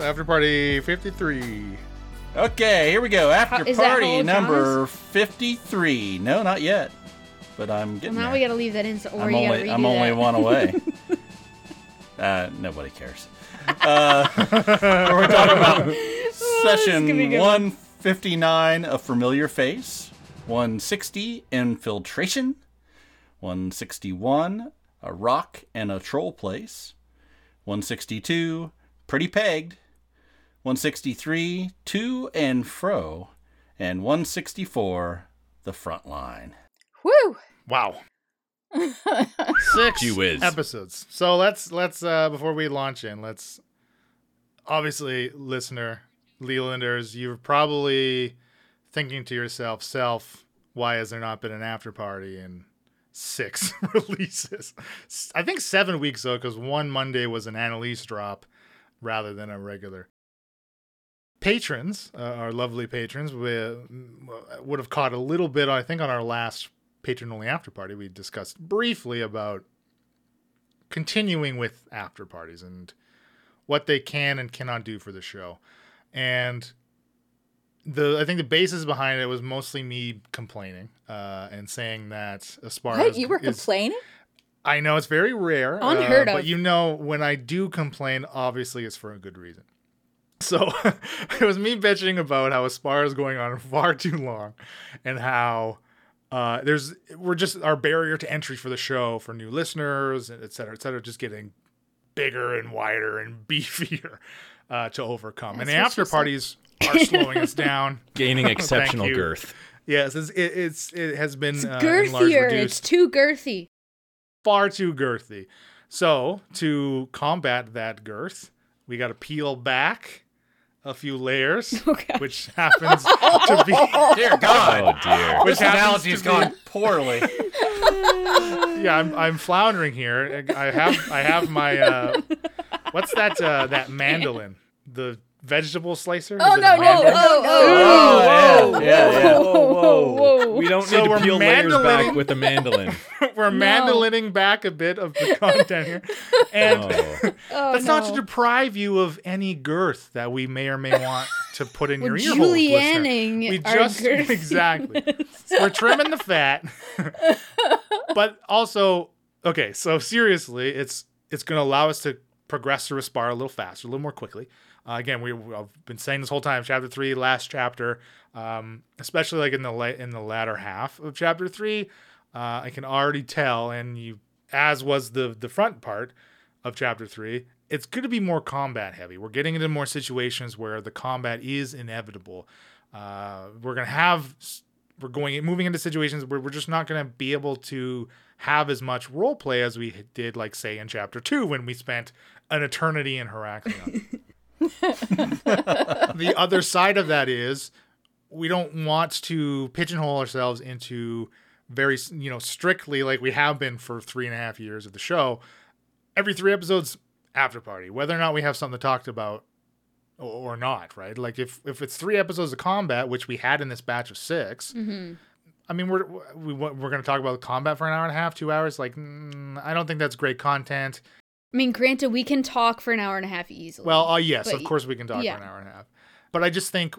So after party 53. Okay, here we go. After How- is that party old John number 53. No, not yet. But I'm Well, getting now there. we gotta leave that in, so, or I'm you only gotta redo I'm only that. one away. uh, nobody cares. Uh, we're talking about gonna session be good. 159 of Familiar Face, 160 Infiltration, 161 A Rock and a Troll Place, 162 Pretty Pegged, 163 To and Fro, and 164 The Front Line. Woo! Wow. Six Gee whiz. episodes. So let's let's uh before we launch in, let's obviously listener Lelanders, you're probably thinking to yourself, self, why has there not been an after party in six releases? I think seven weeks though, because one Monday was an Annalise drop rather than a regular. Patrons, uh, our lovely patrons, we, would have caught a little bit, I think, on our last patron only after party. We discussed briefly about continuing with after parties and what they can and cannot do for the show. And the I think the basis behind it was mostly me complaining uh, and saying that Aspara What? You were is- complaining? I know it's very rare, Unheard uh, of. But you know, when I do complain, obviously it's for a good reason. So it was me bitching about how Aspire is going on far too long, and how uh, there's we're just our barrier to entry for the show for new listeners, et cetera, et cetera, just getting bigger and wider and beefier uh, to overcome. and the after she said. parties are slowing us down. Gaining exceptional girth. Yes, it's, it, it's it has been It's uh, girthier. reduced It's too girthy. far too girthy. So, to combat that girth, we got to peel back a few layers, Okay. which happens to be Dear God. Oh dear. which This happens analogy's to gone poorly. Yeah, I'm I'm floundering here. I have I have my uh, what's that uh, that mandolin? The vegetable slicer? Oh, Is Oh, it a no, no, mandolin? oh, Oh, yeah, yeah, yeah. Whoa, whoa, Whoa. We don't So need to peel layers back with a mandolin. We're mandolining back a bit of the content here, and Oh. Oh, that's not to deprive you of any girth that we may or may want to put in We're your ear holes, listener. Julienning We just girthiness. exactly. We're trimming the fat, but also okay. So seriously, it's it's going to allow us to progress through Aspire a little faster, a little more quickly. Uh, again, we, I've been saying this whole time. Chapter three, last chapter, um, especially like in the la- in the latter half of chapter three, uh, I can already tell, and you as was the the front part of chapter three, it's going to be more combat heavy. We're getting into more situations where the combat is inevitable. Uh, we're going to have we're going moving into situations where we're just not going to be able to have as much role play as we did, like say in chapter two when we spent an eternity in Heraklion. the other side of that is we don't want to pigeonhole ourselves into very you know strictly like we have been for three and a half years of the show. Every three episodes after party whether or not we have something to talk about or not right? Like if if it's three episodes of combat which we had in this batch of 6 Mm-hmm. i mean we're we, we're going to talk about combat for an hour and a half two hours like mm, i don't think that's great content I mean, granted, we can talk for an hour and a half easily. well uh, yes But of course we can talk yeah. for an hour and a half but i just think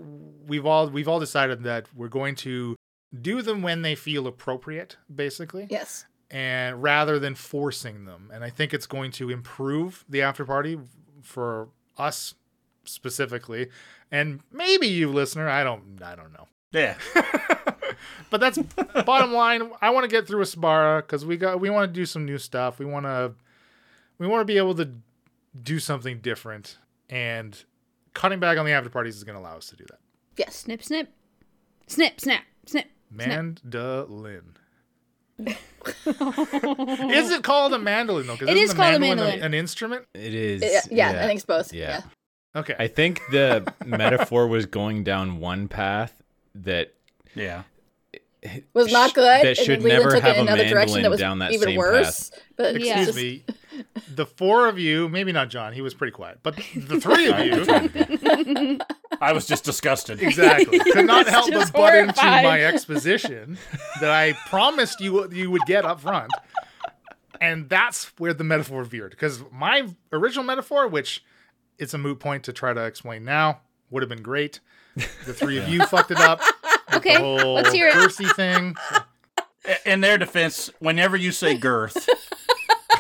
we've all we've all decided that we're going to do them when they feel appropriate basically Yes. and rather than forcing them. And I think it's going to improve the after party for us specifically, and maybe you listener. I don't, I don't know. Yeah. but that's bottom line. I want to get through Aspara because we got we want to do some new stuff. We want to we want to be able to do something different, and cutting back on the after parties is going to allow us to do that. Yes. snip, snip, snip, snap, snip. Mandolin. is it called a mandolin though? 'Cause It isn't is the called a mandolin mandolin. An instrument. It is. Yeah, yeah, I think it's both. Yeah. Yeah. Okay. I think the metaphor was going down one path that Yeah. Was not good. That should Leland never took have it in a another direction mandolin that was down that even same worse. But Excuse Yeah. me. The four of you, maybe not John, he was pretty quiet, but the three of you, I was just disgusted. exactly, could not help but butt into my exposition that I promised you you would get up front. And that's where the metaphor veered. Because my original metaphor, which it's a moot point to try to explain now. Would have been great. The three of you fucked it up. Okay, The whole let's hear it. Percy thing. In their defense, whenever you say girth,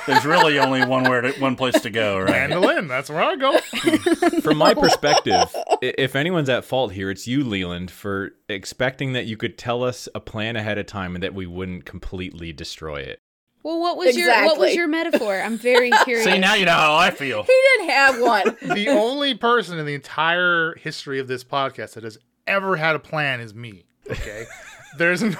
there's really only one where to, one place to go, right? Mandolin, that's where I go. From my perspective, if anyone's at fault here, it's you, Leland, for expecting that you could tell us a plan ahead of time and that we wouldn't completely destroy it. Well, what was your what was your metaphor? I'm very curious. See, now you know how I feel. He didn't have one. the only person in the entire history of this podcast that has ever had a plan is me. Okay, there's no.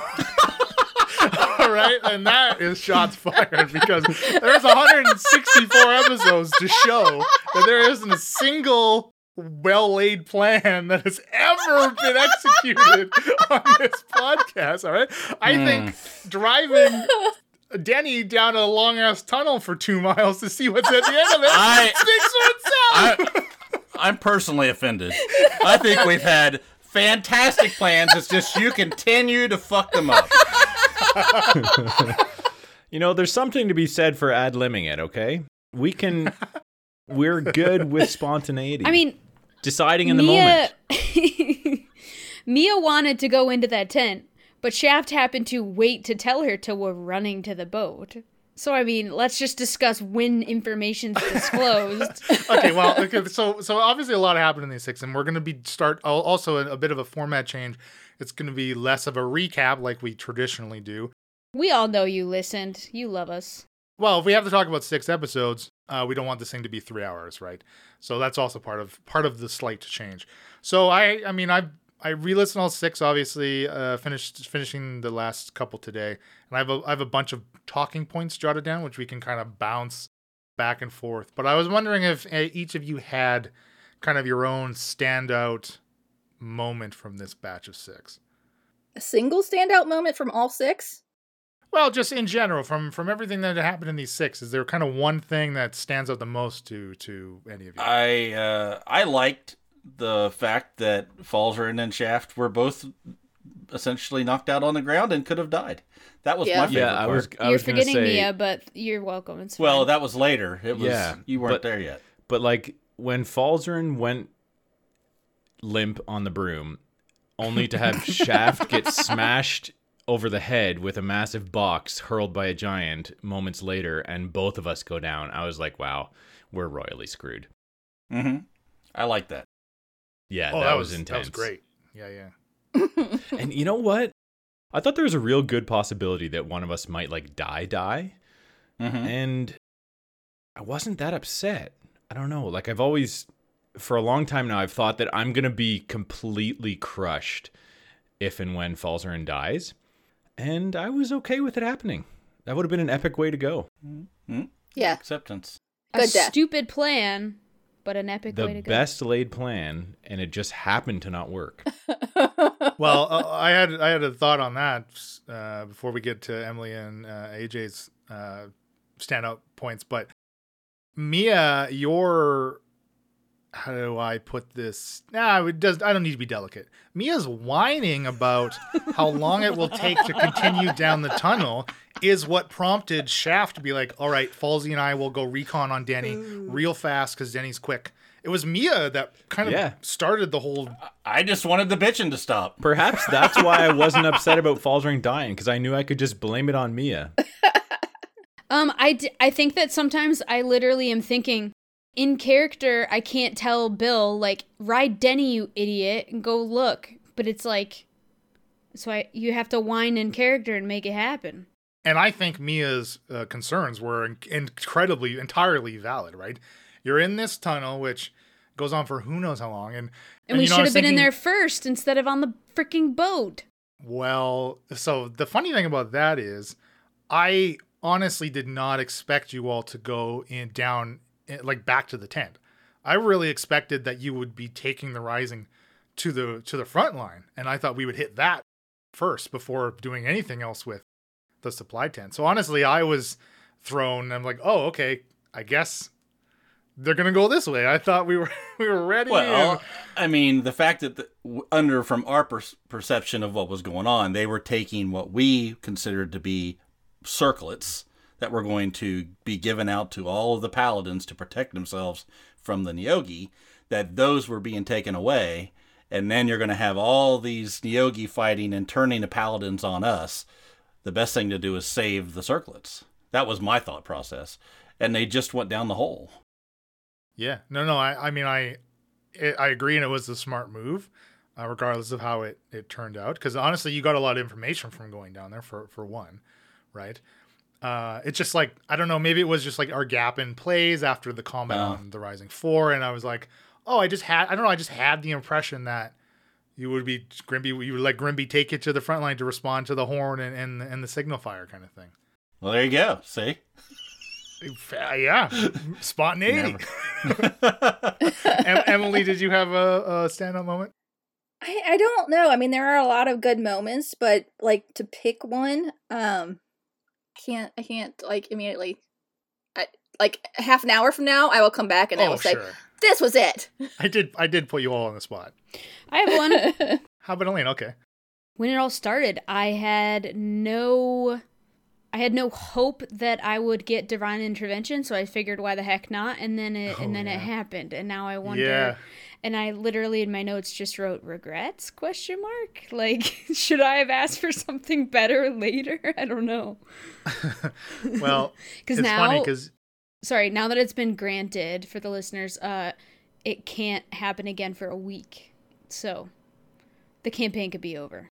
All right, and that is shots fired because there's 164 episodes to show that there isn't a single well-laid plan that has ever been executed on this podcast. All right, I hmm. think driving. Denny down a long ass tunnel for two miles to see what's at the end of it I- speaks for itself. I, I'm personally offended. I think we've had fantastic plans. It's just you continue to fuck them up. You know, there's something to be said for ad libbing it, okay? We can. We're good with spontaneity. I mean, deciding in the moment. Mia wanted to go into that tent, but Shaft happened to wait to tell her till we're running to the boat. So I mean, let's just discuss when information's disclosed. okay, well, okay, so so obviously a lot happened in these six, and we're gonna be start also a, a bit of a format change. It's gonna be less of a recap like we traditionally do. we all know you listened. You love us. Well, if we have to talk about six episodes, uh, we don't want this thing to be three hours, right? So that's also part of part of the slight change. So I, I mean, I I re-listened all six. Obviously, uh, finished finishing the last couple today, and I have a I have a bunch of talking points jotted down, which we can kind of bounce back and forth. But I was wondering if uh, each of you had kind of your own standout moment from this batch of six. A single standout moment from all six? Well, just in general, from from everything that happened in these six, is there kind of one thing that stands out the most to to any of you? I uh, I liked the fact that Falzarin and Shaft were both essentially knocked out on the ground and could have died. That was Yeah. my favorite yeah, I part. was. I you're was forgetting say, Mia, but you're welcome. It's well, that was later. It was Yeah, you weren't but- there yet. But like when Falzarin went limp on the broom, only to have Shaft get smashed over the head with a massive box hurled by a giant moments later, and both of us go down. I was like, wow, we're royally screwed. Mm-hmm. I like that. Yeah, oh, that, that, was, was intense. That was great. Yeah, yeah. And you know what? I thought there was a real good possibility that one of us might like die, die, hmm and I wasn't that upset. I don't know. Like I've always, for a long time now, I've thought that I'm gonna be completely crushed if and when Falzarin dies, and I was okay with it happening. That would have been an epic way to go. Yeah. Acceptance. a death. stupid plan, but an epic way The to go. best laid plan, and it just happened to not work. Well, uh, I had I had a thought on that uh, before we get to Emily and uh, AJ's uh, standout points, but Mia, your how do I put this? Nah, it does. I don't need to be delicate. Mia's whining about how long it will take to continue down the tunnel is what prompted Shaft to be like, "All right, Falsey and I will go recon on Denny real fast because Denny's quick." It was Mia that kind of Yeah. started the whole I just wanted the bitching to stop. Perhaps that's why I wasn't upset about Falzarin dying because I knew I could just blame it on Mia. Um, I, d- I think that sometimes I literally am thinking, in character, I can't tell Bill, like, ride Denny, you idiot, and go look. But it's like, so I, you have to whine in character and make it happen. And I think Mia's uh, concerns were in- incredibly, entirely valid, right? You're in this tunnel, which goes on for who knows how long. And, And, we you know, should have been in there first instead of on the freaking boat. Well, so the funny thing about that is, I honestly did not expect you all to go in down, Eh, like back to the tent. I really expected that you would be taking the rising to the to the front line, and I thought we would hit that first before doing anything else with the supply tent. So honestly, I was thrown. I'm like, oh, okay, I guess they're gonna go this way. I thought we were we were ready. and- Well, I mean, the fact that the, under from our per- perception of what was going on, they were taking what we considered to be circlets that were going to be given out to all of the paladins to protect themselves from the Neogi, that those were being taken away. And then you're going to have all these Neogi fighting and turning the paladins on us. The best thing to do is save the circlets. That was my thought process. And they just went down the hole. Yeah. No, no. I, I mean, I, it, I agree, and it was a smart move, uh, regardless of how it, it turned out. Because honestly, you got a lot of information from going down there for for one, right? Uh, it's just like I don't know. Maybe it was just like our gap in plays after the combat Oh. on the Rising Four, and I was like, oh, I just had I don't know. I just had the impression that you would be Grimby. You would let Grimby take it to the front line to respond to the horn and and, and the signal fire kind of thing. Well, there you go. See? Yeah, spontaneity. Em- Emily, did you have a, a standout moment? I, I don't know. I mean, there are a lot of good moments, but like to pick one, um, can't I can't like immediately. I, like half an hour from now, I will come back and I oh, will say, sure. "This was it." I did. I did put you all on the spot. I have one. How about Elaine? Okay. when it all started, I had no I had no hope that I would get divine intervention, so I figured why the heck not? And then it Oh, and then yeah. it happened. And now I wonder Yeah. And I literally in my notes just wrote regrets question mark? Like should I have asked for something better later? I don't know. Well, Cuz now because sorry, now that it's been granted for the listeners, uh it can't happen again for a week. So the campaign could be over.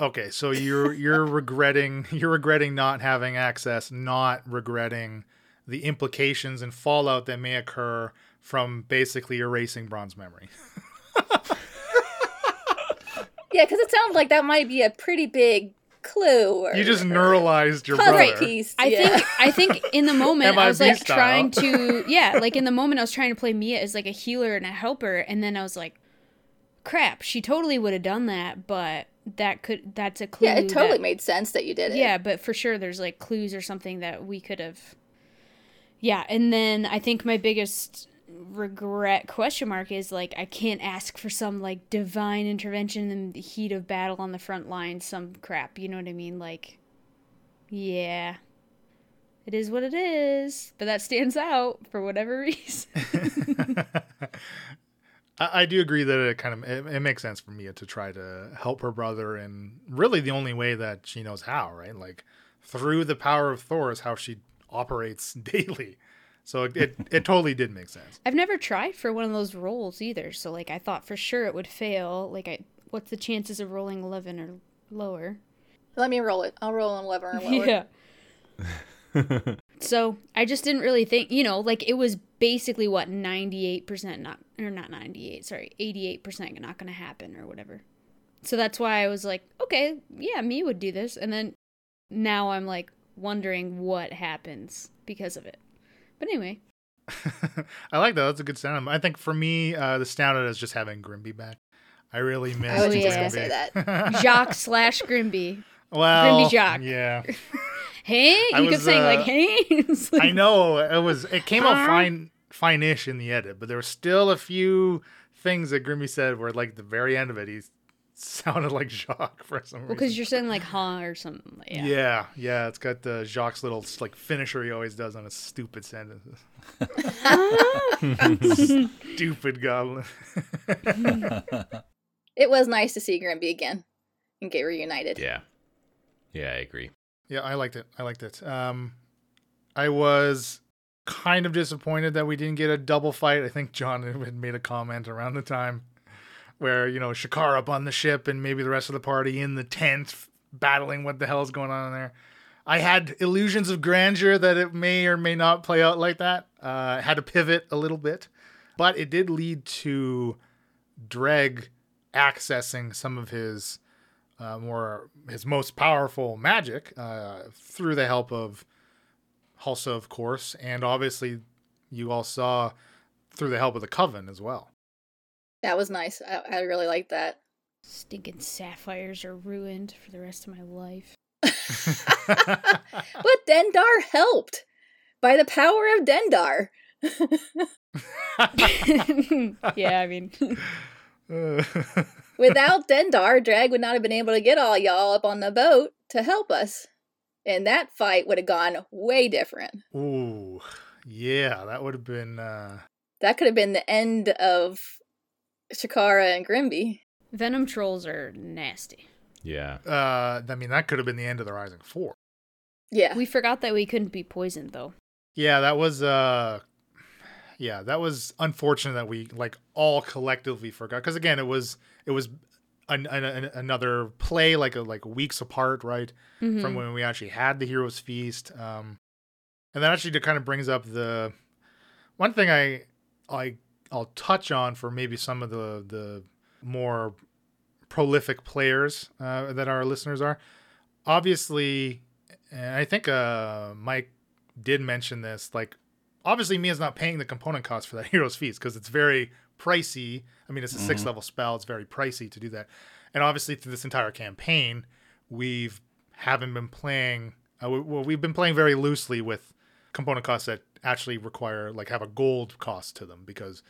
okay, so you're you're regretting you're regretting not having access, not regretting the implications and fallout that may occur from basically erasing bronze memory. Yeah, because it sounds like that might be a pretty big clue. Or, You just neuralized your puzzle brother. piece. I yeah. think I think in the moment I was like style. trying to yeah, like in the moment I was trying to play Mia as like a healer and a helper and then I was like crap, she totally would have done that, but that could that's a clue. Yeah, it totally that- made sense that you did it. Yeah, but for sure there's like clues or something that we could have Yeah, and then I think my biggest regret question mark is like I can't ask for some like divine intervention in the heat of battle on the front line, some crap, you know what I mean? Like yeah. It is what it is, but that stands out for whatever reason. I, I do agree that it kind of it, it makes sense for Mia to try to help her brother in really the only way that she knows how, right? Like through the power of Thor is how she operates daily. So it, it, it totally did make sense. I've never tried for one of those rolls either, so like I thought for sure it would fail. Like I what's the chances of rolling 11 or lower? Let me roll it. I'll roll an 11 or lower. Yeah. so I just didn't really think, you know, like it was basically what 98% not or not 98, sorry, 88% not going to happen or whatever. So that's why I was like, okay, yeah, me would do this. And then now I'm like wondering what happens because of it. But anyway, I like that. That's a good sound. I think for me, uh, the standout is just having Grimby back. I really miss. I was just gonna say that. Jock slash Grimby. well, Grimby Jock. Yeah, Hey, I you was, kept saying uh, like, hey. Like- I know it was. It came out fine, fine-ish in the edit, but there were still a few things that Grimby said where, like, the very end of it, he sounded like Jacques for some reason. Well, because you're saying like huh or something. Yeah. Yeah. yeah, It's got the Jacques' little like finisher he always does on his stupid sentences. stupid goblin. It was nice to see Grimby again and get reunited. Yeah. Yeah, I agree. yeah, I liked it. I liked it. Um, I was kind of disappointed that we didn't get a double fight. I think John had made a comment around the time where you know Shakara up on the ship and maybe the rest of the party in the tent battling what the hell is going on in there. I had illusions of grandeur that it may or may not play out like that. Uh, had to pivot a little bit, but it did lead to Dreg accessing some of his uh, more his most powerful magic uh, through the help of Hulsa, of course, and obviously you all saw through the help of the Coven as well. That was nice. I, I really liked that. Stinking sapphires are ruined for the rest of my life. But Dendar helped by the power of Dendar. yeah, I mean, Without Dendar, Drag would not have been able to get all y'all up on the boat to help us. And that fight would have gone way different. Ooh, yeah, that would have been. uh That could have been the end of Shakara and Grimby. Venom trolls are nasty. Yeah. uh I mean, that could have been the end of the Rising Four. Yeah. We forgot that we couldn't be poisoned though. Yeah, that was. uh Yeah, that was unfortunate that we like all collectively forgot because again, it was it was an, an, an- another play like a like weeks apart, right? Mhm. from when we actually had the heroes feast um and that actually kind of brings up the one thing i i i'll touch on for maybe some of the the more prolific players uh, that our listeners are. Obviously and i think uh mike did mention this like obviously mia's not paying the component cost for that hero's feast because it's very pricey. I mean it's a six level spell. It's very pricey to do that. And obviously through this entire campaign we've haven't been playing uh, we, well we've been playing very loosely with component costs that actually require like have a gold cost to them because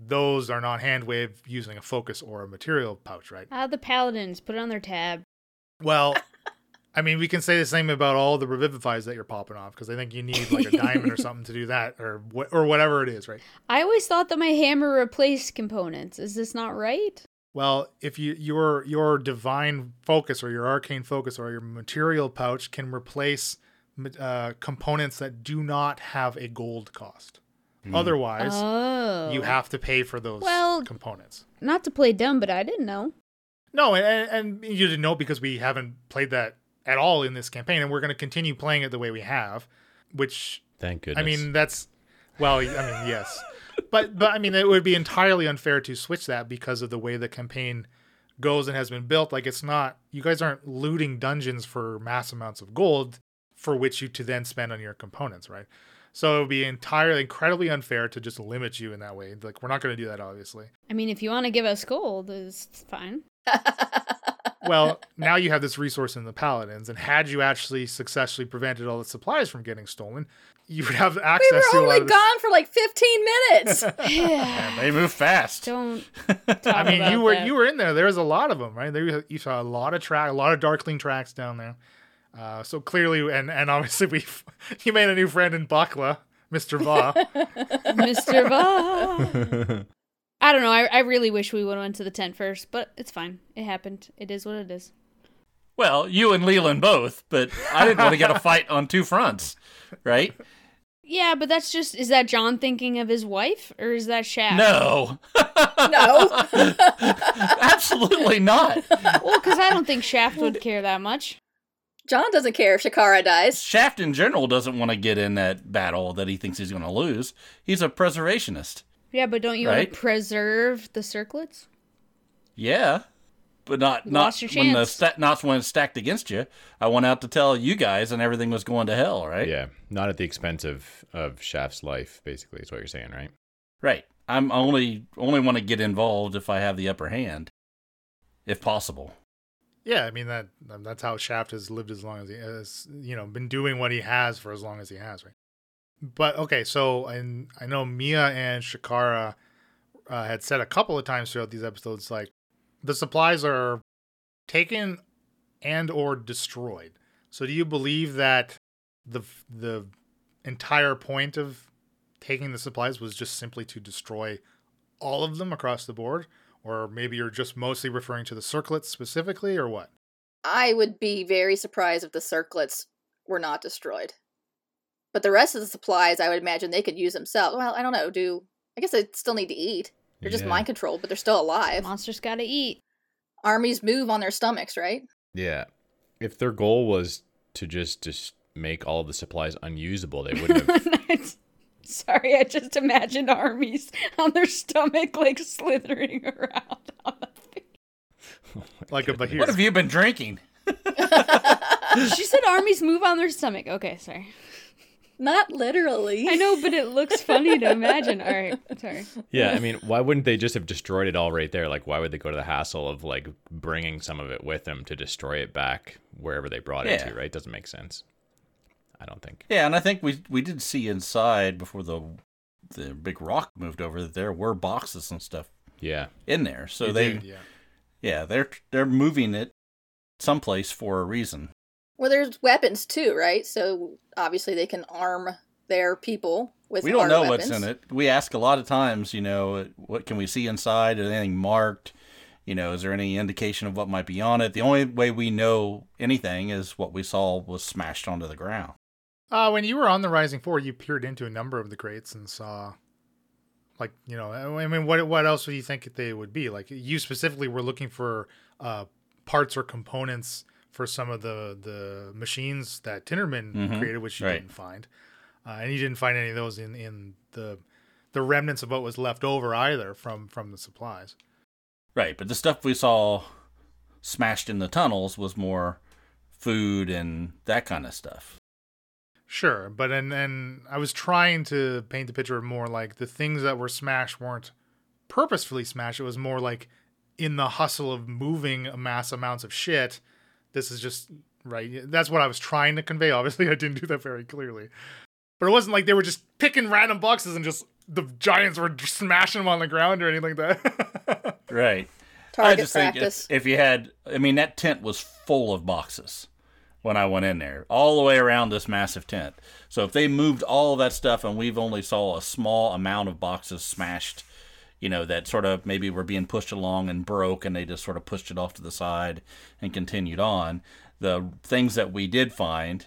those are not hand wave using a focus or a material pouch right Ah, the paladins put it on their tab. well i mean we can say the same about all the revivifies that you're popping off because i think you need like a diamond or something to do that or what or whatever it is right I always thought that my hammer replaced components. Is this not right? Well, if you your your divine focus or your arcane focus or your material pouch can replace uh, components that do not have a gold cost. Otherwise, Oh. you have to pay for those Well- components. Not to play dumb, but I didn't know. No, and, and you didn't know because we haven't played that at all in this campaign, and we're going to continue playing it the way we have. Which Thank goodness. I mean, that's well, I mean, yes, but but I mean, it would be entirely unfair to switch that because of the way the campaign goes and has been built. Like, it's not you guys aren't looting dungeons for mass amounts of gold for which you to then spend on your components, right? So it would be entirely incredibly unfair to just limit you in that way. Like, we're not going to do that, obviously. I mean, if you want to give us gold, it's fine. Well, now you have this resource in the paladins, and had you actually successfully prevented all the supplies from getting stolen, you would have access. we access were to a lot only of this- gone for like 15 minutes. Yeah, they move fast. Don't. I mean, you were you were in there. There was a lot of them, right? There you saw a lot of track, a lot of darkling tracks down there. Uh, so clearly, and and obviously, we he made a new friend in Bakla, Mister Va. Mr. Va. I don't know. I, I really wish we would have went to the tent first, but it's fine. It happened. It is what it is. Well, you and Leland both, but I didn't want to get a fight on two fronts, right? Yeah, but that's just is that John thinking of his wife or is that Shaft? No, no. absolutely not. Well, because I don't think Shaft would care that much. John doesn't care if Shakara dies. Shaft in general doesn't want to get in that battle that he thinks he's going to lose. He's a preservationist. Yeah, but don't you want to preserve the circlets? Yeah, but not Lost not when the chance. sta- not when it's stacked against you. I went out to tell you guys, and everything was going to hell. Right. yeah, not at the expense of of Shaft's life. Basically, is what you're saying, right? Right. I'm only only want to get involved if I have the upper hand, if possible. Yeah, I mean that that's how Shaft has lived as long as he has, you know, been doing what he has for as long as he has, right? But okay, so and I know Mia and Shakara uh, had said a couple of times throughout these episodes, like the supplies are taken and or destroyed. So do you believe that the the entire point of taking the supplies was just simply to destroy all of them across the board, or maybe you're just mostly referring to the circlets specifically, or what? I would be very surprised if the circlets were not destroyed. But the rest of the supplies, I would imagine they could use themselves. Well, I don't know. Do I guess they still need to eat? They're just Yeah. mind controlled, but they're still alive. Monsters gotta eat. Armies move on their stomachs, right? Yeah. If their goal was to just just make all of the supplies unusable, they wouldn't have. Sorry, I just imagined armies on their stomach, like slithering around. On the thing. Oh like a Behir. What have you been drinking? She said armies move on their stomach. Okay, sorry. Not literally. I know, but it looks funny to imagine. All right, sorry. yeah, I mean, why wouldn't they just have destroyed it all right there? Like, why would they go to the hassle of like bringing some of it with them to destroy it back wherever they brought it to? Right? Doesn't make sense. I don't think. Yeah, and I think we we did see inside before the the big rock moved over that there were boxes and stuff Yeah. in there. So You they did, yeah. yeah, they're they're moving it someplace for a reason. Well, there's weapons too, right? So obviously they can arm their people with. we don't harder know weapons. what's in it. We ask a lot of times, you know, what can we see inside? Is anything marked? You know, is there any indication of what might be on it? The only way we know anything is what we saw was smashed onto the ground. Uh, when you were on the Rising Four, you peered into a number of the crates and saw, like, you know, I mean, what what else would you think they would be? Like, you specifically were looking for uh, parts or components for some of the the machines that Tinnerman Mhm. created, which you Right. didn't find, uh, and you didn't find any of those in in the the remnants of what was left over either from from the supplies. Right, but the stuff we saw smashed in the tunnels was more food and that kind of stuff. Sure, but and and I was trying to paint the picture of more like the things that were smashed weren't purposefully smashed. It was more like in the hustle of moving mass amounts of shit. This is just right. That's what I was trying to convey. Obviously, I didn't do that very clearly, but it wasn't like they were just picking random boxes and just the giants were just smashing them on the ground or anything like that. Right. I Target just think practice. if, if you had, I mean, that tent was full of boxes when I went in there, all the way around this massive tent. So if they moved all of that stuff and we've only saw a small amount of boxes smashed, you know, that sort of maybe were being pushed along and broke and they just sort of pushed it off to the side and continued on. The things that we did find,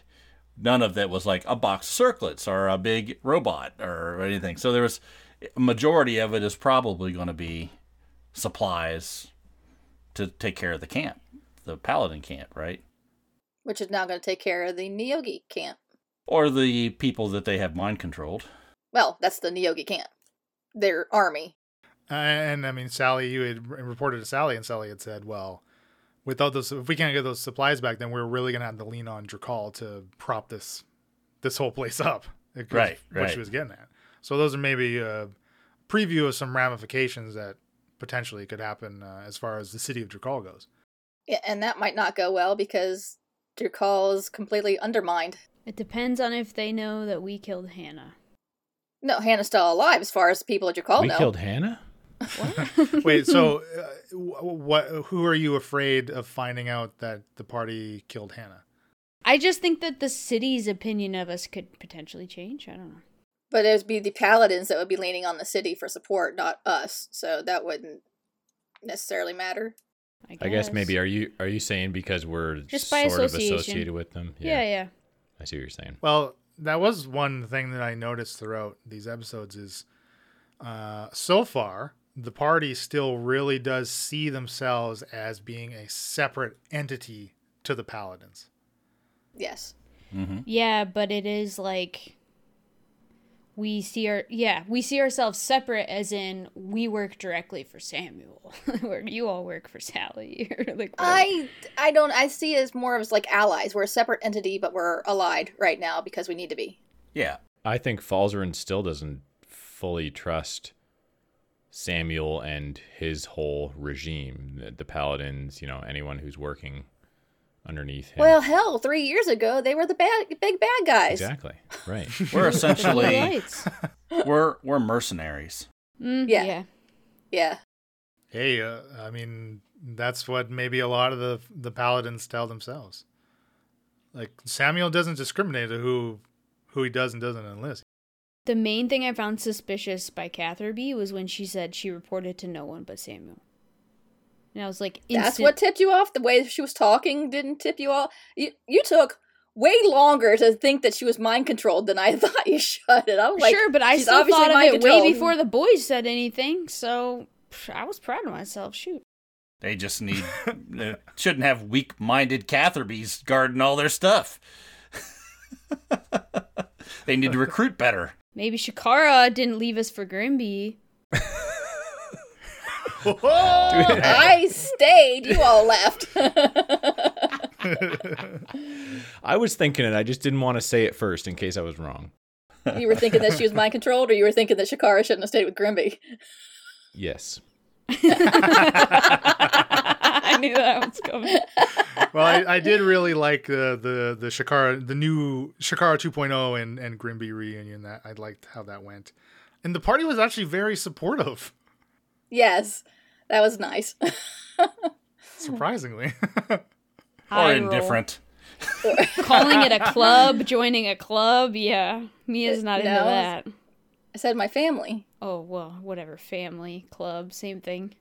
none of that was like a box of circlets or a big robot or anything. So there was a majority of it is probably going to be supplies to take care of the camp, the paladin camp, right? Which is now going to take care of the Neogi camp. Or the people that they have mind controlled. Well, that's the Neogi camp. Their army. and I mean, Sally, you had reported to Sally, and Sally had said, "Well, without those, if we can't get those supplies back, then we're really gonna have to lean on Drakal to prop this this whole place up." Because Right, What she was getting at. So those are maybe a preview of some ramifications that potentially could happen uh, as far as the city of Drakal goes. Yeah, and that might not go well because Drakal is completely undermined. It depends on if they know that we killed Hannah. No, Hannah's still alive as far as people at Drakal we know. killed Hannah. What? Wait, so uh, wh- what? Who are you afraid of finding out that the party killed Hannah? I just think that the city's opinion of us could potentially change. I don't know. But it would be the paladins that would be leaning on the city for support, not us. So that wouldn't necessarily matter. I guess, I guess maybe are you are you saying because we're Just by sort of association. associated with them? Yeah, yeah. I see what you're saying. Well, that was one thing that I noticed throughout these episodes is uh, so far the party still really does see themselves as being a separate entity to the paladins. Yes. Mm-hmm. Yeah, but it is like we see our yeah we see ourselves separate as in we work directly for Samuel, or you all work for Sally, or like whatever. I I don't I see it as more of as like allies. We're a separate entity, but we're allied right now because we need to be. Yeah. I think Falzarin still doesn't fully trust Samuel and his whole regime, the, the paladins, you know, anyone who's working underneath him. Well, hell, three years ago they were the bad big bad guys. exactly. Right. We're essentially we're we're mercenaries. Mm, Yeah. yeah. Yeah. Hey, uh, I mean that's what maybe a lot of the the paladins tell themselves. Like Samuel doesn't discriminate to who who he does and doesn't enlist. The main thing I found suspicious by Catherby was when she said she reported to no one but Samuel. And I was like, That's what tipped you off. The way she was talking didn't tip you off. You you took way longer to think that she was mind controlled than I thought you should. And I'm like, sure, but I she's still thought of it way before the boys said anything. So I was proud of myself. Shoot. They just need shouldn't have weak-minded Catherbys guarding all their stuff. they need to recruit better. Maybe Shakara didn't leave us for Grimby. I stayed. You all left. I was thinking it. I just didn't want to say it first in case I was wrong. you were thinking that she was mind controlled, or you were thinking that Shakara shouldn't have stayed with Grimby. Yes. I knew that was coming. well, I, I did really like the the the Shakara, the new Shakara 2.0 and and Grimby reunion. That I liked how that went, and the party was actually very supportive, Yes, that was nice. surprisingly. Or indifferent. Calling it a club, joining a club. Yeah, Mia's not into No. that. I said my family. Oh well, whatever. Family, club, same thing.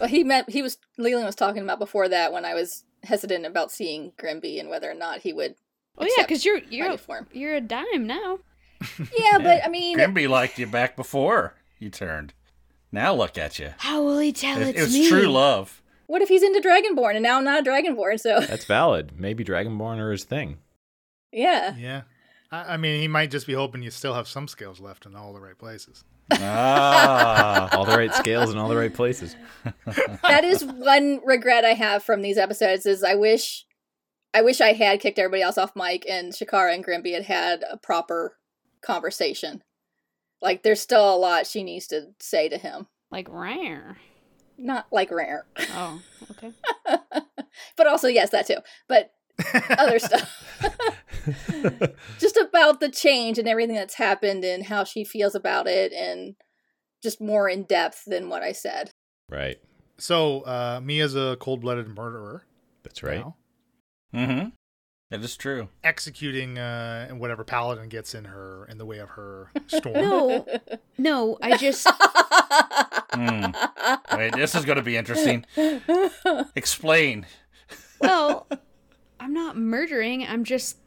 Well, he meant he was Leland was talking about before that when I was hesitant about seeing Grimby and whether or not he would. Oh yeah, because you're you're new form. you're a dime now. Yeah, but I mean, Grimby liked you back before you turned. Now look at you. How will he tell It, it's it was me? true love. what if he's into Dragonborn and now I'm not a Dragonborn? So That's valid. Maybe Dragonborn are his thing. yeah, Yeah. I, I mean, he might just be hoping you still have some scales left in all the right places. Ah. All the right scales in all the right places. that is one regret I have from these episodes. Is I wish, I wish I had kicked everybody else off Mike and Shakara and Grimby had had a proper conversation. Like, there's still a lot she needs to say to him. Like rare. Not like rare, Oh, okay. but also yes, that too. But other stuff. just about the change and everything that's happened and how she feels about it and just more in depth than what I said. Right. So, uh, Mia's a cold blooded murderer. That's right. now, mm-hmm. That is true. executing uh, whatever paladin gets in her in the way of her storm. No, no. I just Hmm. Wait, this is going to be interesting. Explain. well, I'm not murdering. I'm just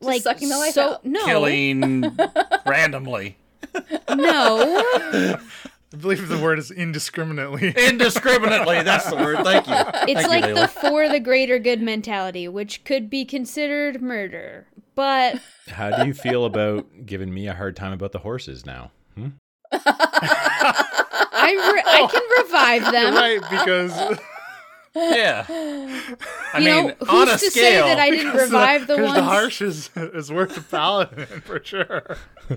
like sucking the life so out. no Killing randomly. no. I believe the word is indiscriminately. Indiscriminately. That's the word. Thank you. It's Thank like you, the for the greater good mentality, which could be considered murder. But How do you feel about giving me a hard time about the horses now? Hmm? I re- I can revive them. right, because Yeah. I You mean, know, who's on a to say that I didn't revive the because ones? the harsh is, is worth the paladin for sure.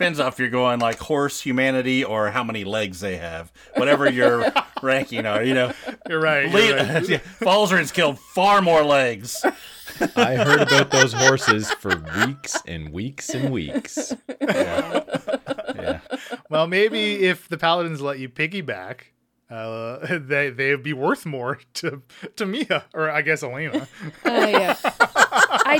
Depends on if you're going like horse humanity or how many legs they have. Whatever your ranking are, you know. You're right. Le- You're right. yeah, Falzarin's killed far more legs. I heard about those horses for weeks and weeks and weeks. Yeah. Well, maybe if the paladins let you piggyback, uh, they they'd be worth more to to Mia or I guess Elena. Oh yeah. I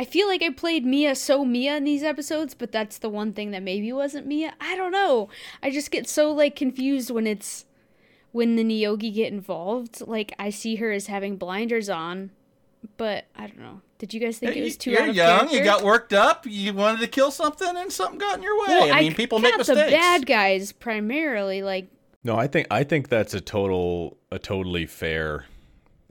I feel like I played Mia so Mia in these episodes, but that's the one thing that maybe wasn't Mia. I don't know. I just get so like confused when it's when the Neogi get involved. Like I see her as having blinders on, but I don't know. Did you guys think it was too You're out of young. character? You got worked up. You wanted to kill something, and something got in your way. Well, I mean, people make got mistakes. the bad guys primarily. Like No, I think I think that's a total a totally fair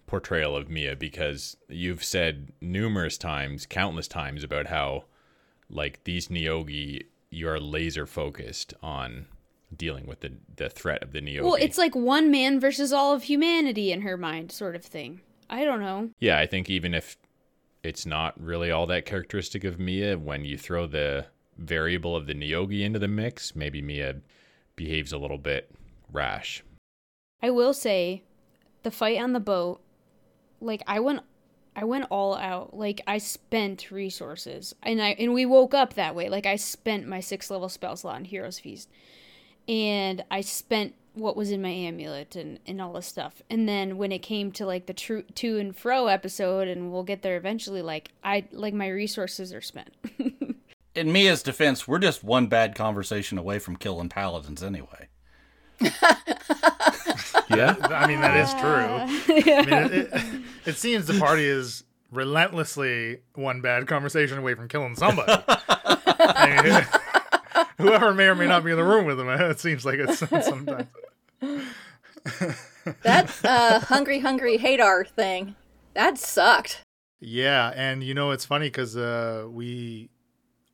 portrayal of Mia because you've said numerous times, countless times about how like these Neogi you are laser focused on dealing with the the threat of the Neogi. Well, it's like one man versus all of humanity in her mind, sort of thing. I don't know. Yeah, I think even if it's not really all that characteristic of Mia, when you throw the variable of the Neogi into the mix, maybe Mia behaves a little bit rash. I will say, the fight on the boat, like I went, I went all out. Like I spent resources, and I and we woke up that way. Like I spent my six level spell slot in Heroes Feast, and I spent what was in my amulet and and all this stuff. And then when it came to like the true to and fro episode, and we'll get there eventually. Like I like my resources are spent. In Mia's defense, we're just one bad conversation away from killing paladins anyway. Yeah. I mean, that is true. I mean, it, it, it seems the party is relentlessly one bad conversation away from killing somebody. I mean, whoever may or may not be in the room with them, it seems like it's sometimes. That uh, hungry, hungry Hadar thing, that sucked. Yeah, and you know it's funny because uh, we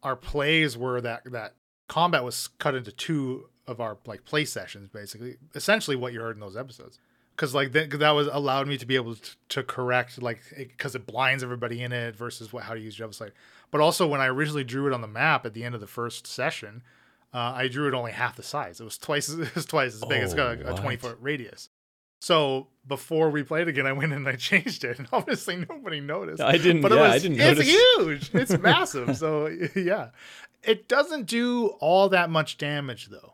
our plays were that that combat was cut into two of our like play sessions, basically, essentially what you heard in those episodes. Because like that, that was allowed me to be able to, to correct like because it, blinds everybody in it versus what how to use Java But also when I originally drew it on the map at the end of the first session, uh, I drew it only half the size. It was twice it was twice as big. it's got a, Oh, a twenty foot radius. So before we played again, I went in and I changed it, and obviously nobody noticed. I didn't- But it yeah, was, I didn't it's notice. huge. It's massive. So yeah, it doesn't do all that much damage though.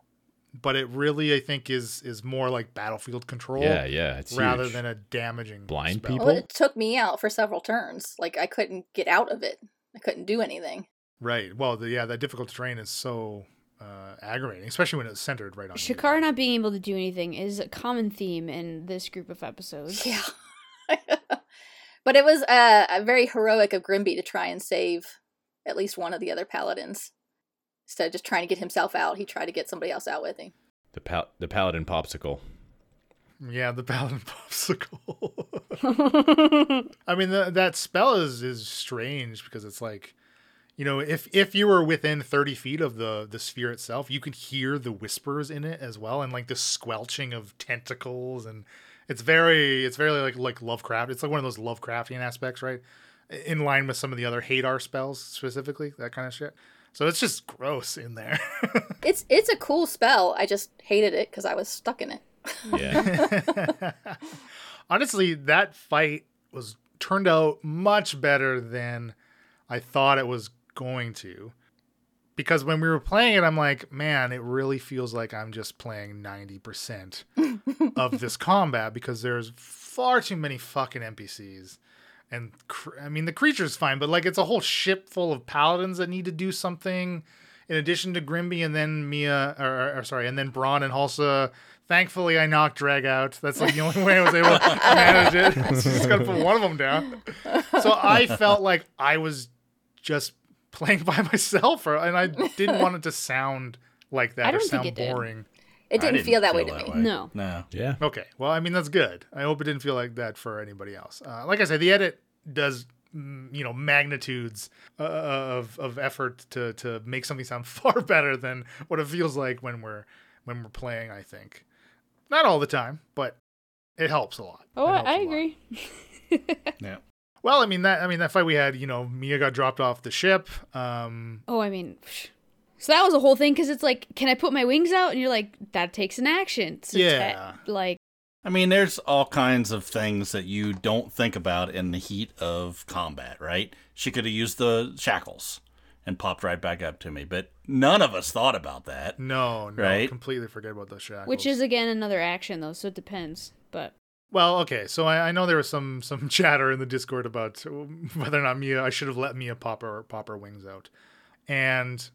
But it really I think is is more like battlefield control Yeah, yeah. It's rather huge. than a damaging Blind spell. people? Well, it took me out for several turns. Like I couldn't get out of it. I couldn't do anything. Right. Well, the, yeah, that difficult terrain is so uh, aggravating, especially when it's centered right on you. Shakar not being able to do anything is a common theme in this group of episodes. Yeah. but it was uh, a very heroic of Grimby to try and save at least one of the other paladins. Instead of just trying to get himself out, he tried to get somebody else out with him. the pal- the paladin popsicle. Yeah, the paladin popsicle. I mean, the, that spell is is strange because it's like, you know, if if you were within thirty feet of the the sphere itself, you could hear the whispers in it as well, and like the squelching of tentacles, and it's very it's very like like Lovecraft. It's like one of those Lovecraftian aspects, right? In line with some of the other Hadar spells specifically, that kind of shit. So it's just gross in there. It's it's a cool spell. I just hated it because I was stuck in it. Yeah. Honestly, that fight was turned out much better than I thought it was going to. Because when we were playing it, I'm like, man, it really feels like I'm just playing 90% of this combat because there's far too many fucking NPCs. And cr- I mean, the creature's fine, but like it's a whole ship full of paladins that need to do something in addition to Grimby and then Mia, or, or, or sorry, and then Braun and Hulsa. Thankfully, I knocked Drag out. That's like the only way I was able to manage it. So just gotta put one of them down. So I felt like I was just playing by myself, or, and I didn't want it to sound like that or sound boring. did. Boring. It I didn't, feel that way to me. No. No. yeah. Okay, well, I mean that's good. I hope it didn't feel like that for anybody else. Uh, like I said, the edit does mm, you know magnitudes uh, of of effort to to make something sound far better than what it feels like when we're when we're playing. I think not all the time, but it helps a lot. Oh, I, helps I a lot. agree. Yeah. Well, I mean that I mean that fight we had, you know, Mia got dropped off the ship. Um, Oh, I mean, psh. So that was a whole thing because it's like, can I put my wings out? And you're like, that takes an action. So te- Yeah. like, I mean, there's all kinds of things that you don't think about in the heat of combat, right? She could have used the shackles and popped right back up to me, but none of us thought about that. no, no, Right. completely forget about the shackles. which is again another action though, so it depends. But Well, okay, so I, I know there was some some chatter in the Discord about whether or not Mia I should have let Mia pop her pop her wings out, and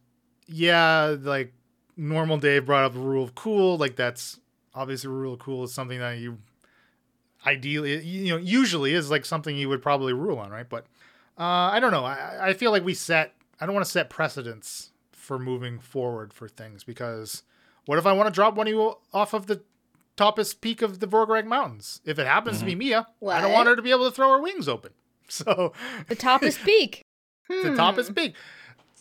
yeah, like normal Dave brought up the rule of cool, like that's obviously rule of cool is something that you ideally you know usually is like something you would probably rule on, right? But uh, I don't know. I, I feel like we set I don't want to set precedents for moving forward for things because what if I want to drop one of you off of the toppest peak of the Vorgreg Mountains? If it happens to be Mia, I don't want her to be able to throw her wings open. So the top is peak. the Hmm. toppest peak.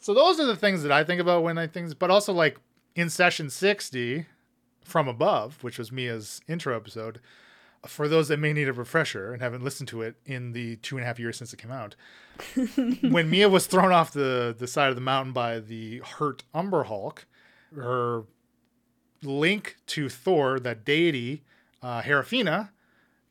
So those are the things that I think about when I think, but also like in session 60 from above, which was Mia's intro episode. For those that may need a refresher and haven't listened to it in the two and a half years since it came out, when Mia was thrown off the, the side of the mountain by the hurt Umber Hulk, her link to Thor, that deity, uh, Herafina,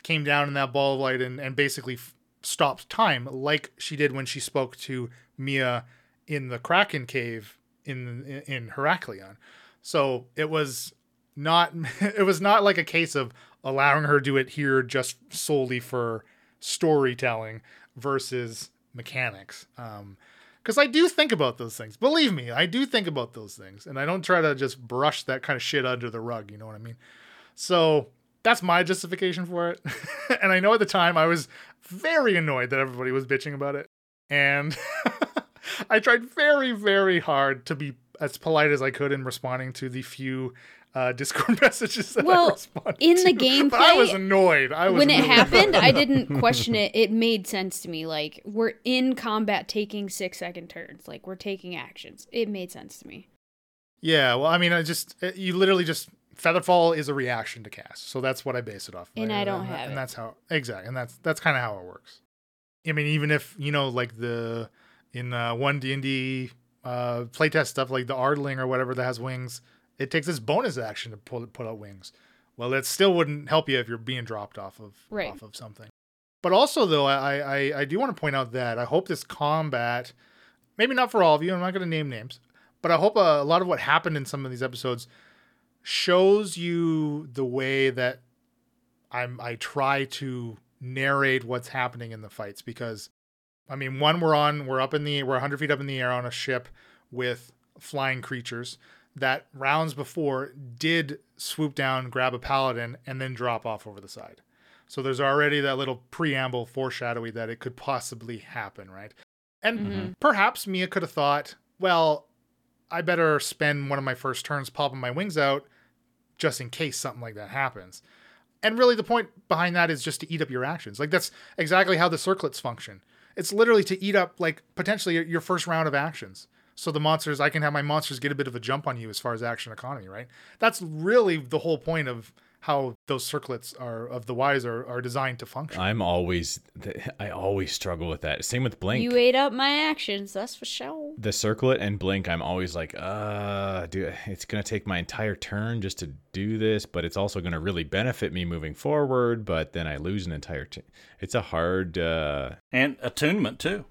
came down in that ball of light and, and basically f- stopped time, like she did when she spoke to Mia in the Kraken cave in in, Heraklion. So it was not it was not like a case of allowing her to do it here just solely for storytelling versus mechanics. Um, because I do think about those things. Believe me, I do think about those things, and I don't try to just brush that kind of shit under the rug. You know what I mean? So that's my justification for it. and I know at the time I was very annoyed that everybody was bitching about it, and I tried very, very hard to be as polite as I could in responding to the few uh, Discord messages that I Well, responded in the to. But I was annoyed. I was when it really happened. I didn't question it. It made sense to me. Like we're in combat, taking six second turns. Like we're taking actions. It made sense to me. Yeah, well, I mean, I just it- you literally just Featherfall is a reaction to cast, so that's what I base it off. And I don't and, have and it. that's how exactly, and that's that's kind of how it works. I mean, even if you know, like the in uh, one D and D uh, playtest stuff, like the Ardling or whatever that has wings, it takes this bonus action to pull put out wings. Well, it still wouldn't help you if you're being dropped off of Right. off of something. But also, though, I, I I do want to point out that I hope this combat, maybe not for all of you, I'm not going to name names, but I hope a, a lot of what happened in some of these episodes shows you the way that I'm I try to narrate what's happening in the fights because I mean one we're on we're up in the we're 100 feet up in the air on a ship with flying creatures that rounds before did swoop down grab a paladin and then drop off over the side. So there's already that little preamble foreshadowy that it could possibly happen, right? And Mm-hmm. perhaps Mia could have thought, well, I better spend one of my first turns popping my wings out just in case something like that happens. And really, the point behind that is just to eat up your actions. Like, that's exactly how the circlets function. It's literally to eat up, like, potentially your first round of actions. So the monsters, I can have my monsters get a bit of a jump on you as far as action economy, right? That's really the whole point of how those circlets are of the wise are, are designed to function. I'm always, I always struggle with that. Same with Blink. You ate up my actions, that's for sure. the circlet and blink i'm always like uh dude it's gonna take my entire turn just to do this but it's also gonna really benefit me moving forward but then i lose an entire t- it's a hard uh And attunement too.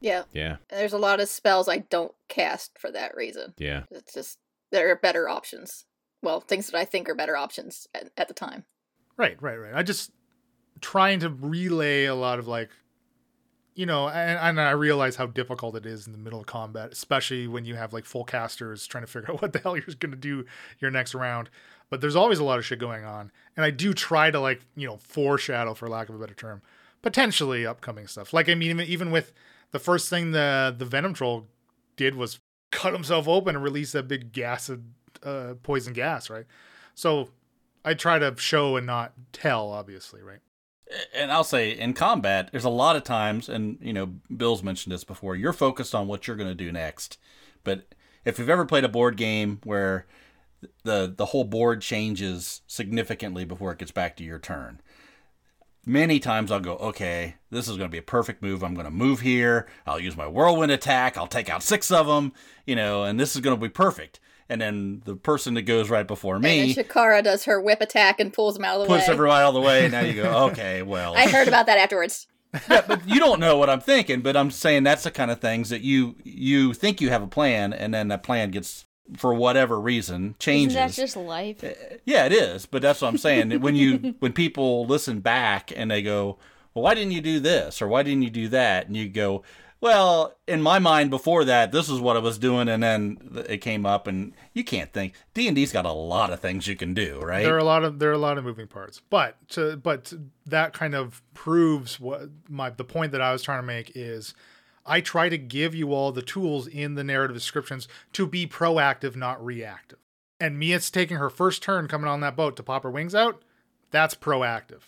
Yeah. yeah There's a lot of spells I don't cast for that reason. yeah It's just there are better options. Well, things that I think are better options at, at the time. Right, right, right. I just trying to relay a lot of like, you know, and, and I realize how difficult it is in the middle of combat, especially when you have like full casters trying to figure out what the hell you're going to do your next round. But there's always a lot of shit going on, and I do try to like, you know, foreshadow, for lack of a better term, potentially upcoming stuff. Like, I mean, even, with the first thing the the Venom Troll did was cut himself open and release that big gas uh, poison gas, right? So I try to show and not tell, obviously, right? And I'll say in combat, there's a lot of times, and you know, Bill's mentioned this before. You're focused on what you're going to do next, but if you've ever played a board game where the the whole board changes significantly before it gets back to your turn, many times I'll go, okay, this is going to be a perfect move. I'm going to move here. I'll use my whirlwind attack. I'll take out six of them, you know, and this is going to be perfect. And then the person that goes right before And me then Shakara does her whip attack and pulls him out of the puts way. everyone out of the way. And now you go, okay, well. I heard about that afterwards. yeah, but you don't know what I'm thinking. But I'm saying that's the kind of things that you you think you have a plan, and then that plan gets for whatever reason changes. Isn't that just life? Uh, yeah, it is. But that's what I'm saying. when you when people listen back and they go, "Well, why didn't you do this?" or "Why didn't you do that?" and you go, "Well, in my mind before that, this is what I was doing," and then it came up, and you can't think. D and D's got a lot of things you can do, right? There are a lot of there are a lot of moving parts, but to but that kind of proves what my the point that I was trying to make is. I try to give you all the tools in the narrative descriptions to be proactive, not reactive. And Mia's taking her first turn coming on that boat to pop her wings out. That's proactive.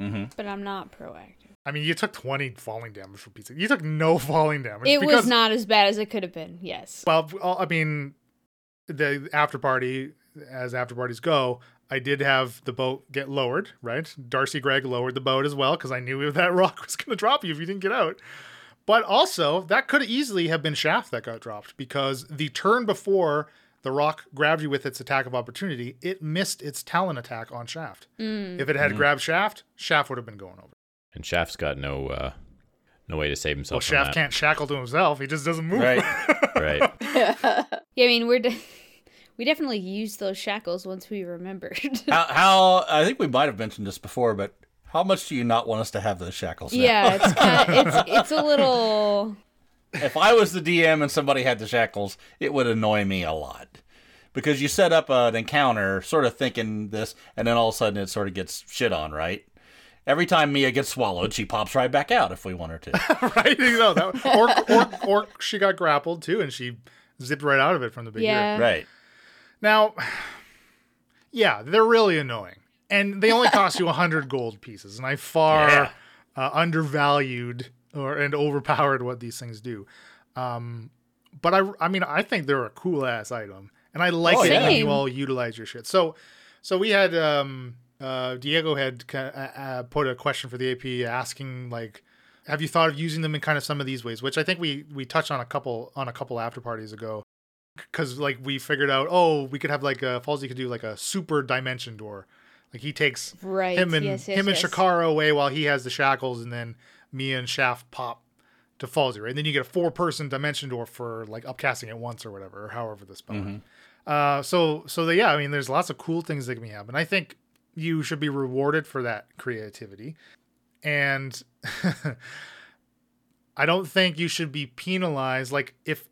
mm-hmm. But I'm not proactive. I mean, you took 20 falling damage for pizza. You took no falling damage. It because- was not as bad as it could have been. Yes. Well, I mean, the after party, as after parties go, I did have the boat get lowered, right? Darcy Gregg lowered the boat as well because I knew that roc was going to drop you if you didn't get out. But also, that could easily have been Shaft that got dropped because the turn before the roc grabbed you with its attack of opportunity, it missed its talon attack on Shaft. Mm. If it had mm-hmm. grabbed Shaft, Shaft would have been going over. And shaft's got no uh no way to save himself Well, from Shaft that. can't shackle to himself; he just doesn't move. Right. right Yeah, I mean, we're de- we definitely used those shackles once we remembered. how, how I think we might have mentioned this before, but how much do you not want us to have those shackles? now? yeah, it's kind it's it's a little if I was the DM and somebody had the shackles, it would annoy me a lot. Because you set up an encounter sort of thinking this, and then all of a sudden it sort of gets shit on, right? Every time Mia gets swallowed, she pops right back out if we want her to. right? You know, that, or, or, or she got grappled too, and she zipped right out of it from the big Yeah. ear. right. Now, yeah, they're really annoying, and they only cost you hundred gold pieces, and I far Yeah. uh, undervalued or and overpowered what these things do. Um, but I, I mean, I think they're a cool ass item, and I like Oh, it when you all utilize your shit. So, so we had um, uh, Diego had uh, uh, put a question for the AP asking like, have you thought of using them in kind of some of these ways? Which I think we we touched on a couple on a couple after parties ago, because like we figured out, oh, we could have like a Falsey could do like a super dimension door, like he takes right. him and yes, yes, him yes. and Shakara away while he has the shackles, and then Mia and Shaft pop to Falsey, right? And then you get a four person dimension door for like upcasting it once or whatever, or however the spell. Mhm. Uh, so so the, yeah, I mean, there's lots of cool things that can happen. I think you should be rewarded for that creativity, and I don't think you should be penalized. Like if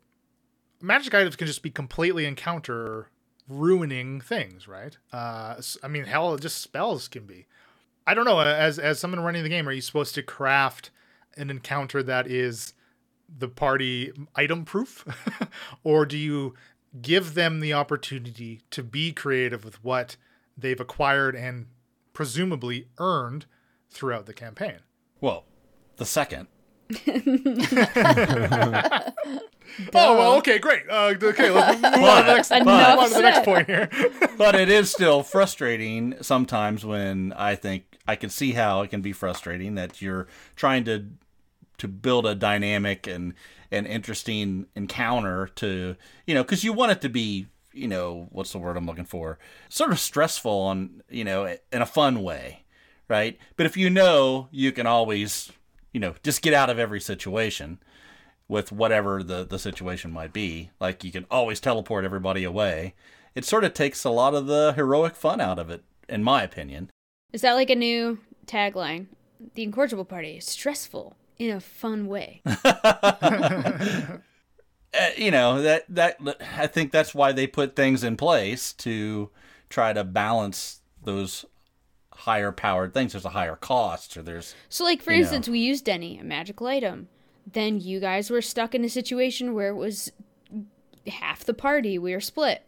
magic items can just be completely encounter ruining things, right? Uh, I mean, hell, just spells can be. I don't know. As as someone running the game, are you supposed to craft an encounter that is the party item proof, or do you give them the opportunity to be creative with what they've acquired and presumably earned throughout the campaign? Well, the second. Oh well, okay, great. Uh, okay, let's move on to the next, move Enough on to the next point here. but it is still frustrating sometimes when I think I can see how it can be frustrating that you're trying to to build a dynamic and an interesting encounter to you know because you want it to be you know what's the word I'm looking for sort of stressful on you know in a fun way right but if you know you can always you know just get out of every situation with whatever the, the situation might be. Like you can always teleport everybody away. It sort of takes a lot of the heroic fun out of it, in my opinion. Is that like a new tagline? The incorrigible party is stressful in a fun way. Uh, you know that that I think that's why they put things in place to try to balance those higher powered things. There's a higher cost, or there's So, like for You know. instance, we used Denny, a magical item. Then you guys were stuck in a situation where it was half the party. We were split.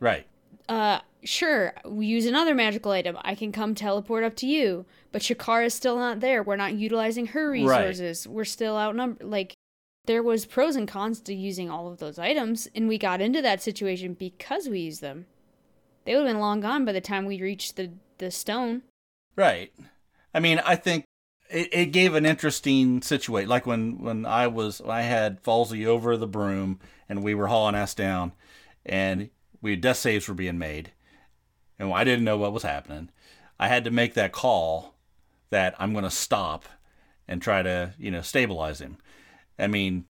right. Uh, sure, we use another magical item. I can come teleport up to you, but Shakara is still not there. We're not utilizing her Right. resources. We're still outnumbered. Like, there was pros and cons to using all of those items, and we got into that situation because we used them. They would have been long gone by the time we reached the the stone. Right. I mean, I think it, it gave an interesting situation. Like when, when I was, I had Falsey over the broom and we were hauling ass down and we death saves were being made and I didn't know what was happening. I had to make that call that I'm going to stop and try to, you know, stabilize him. I mean,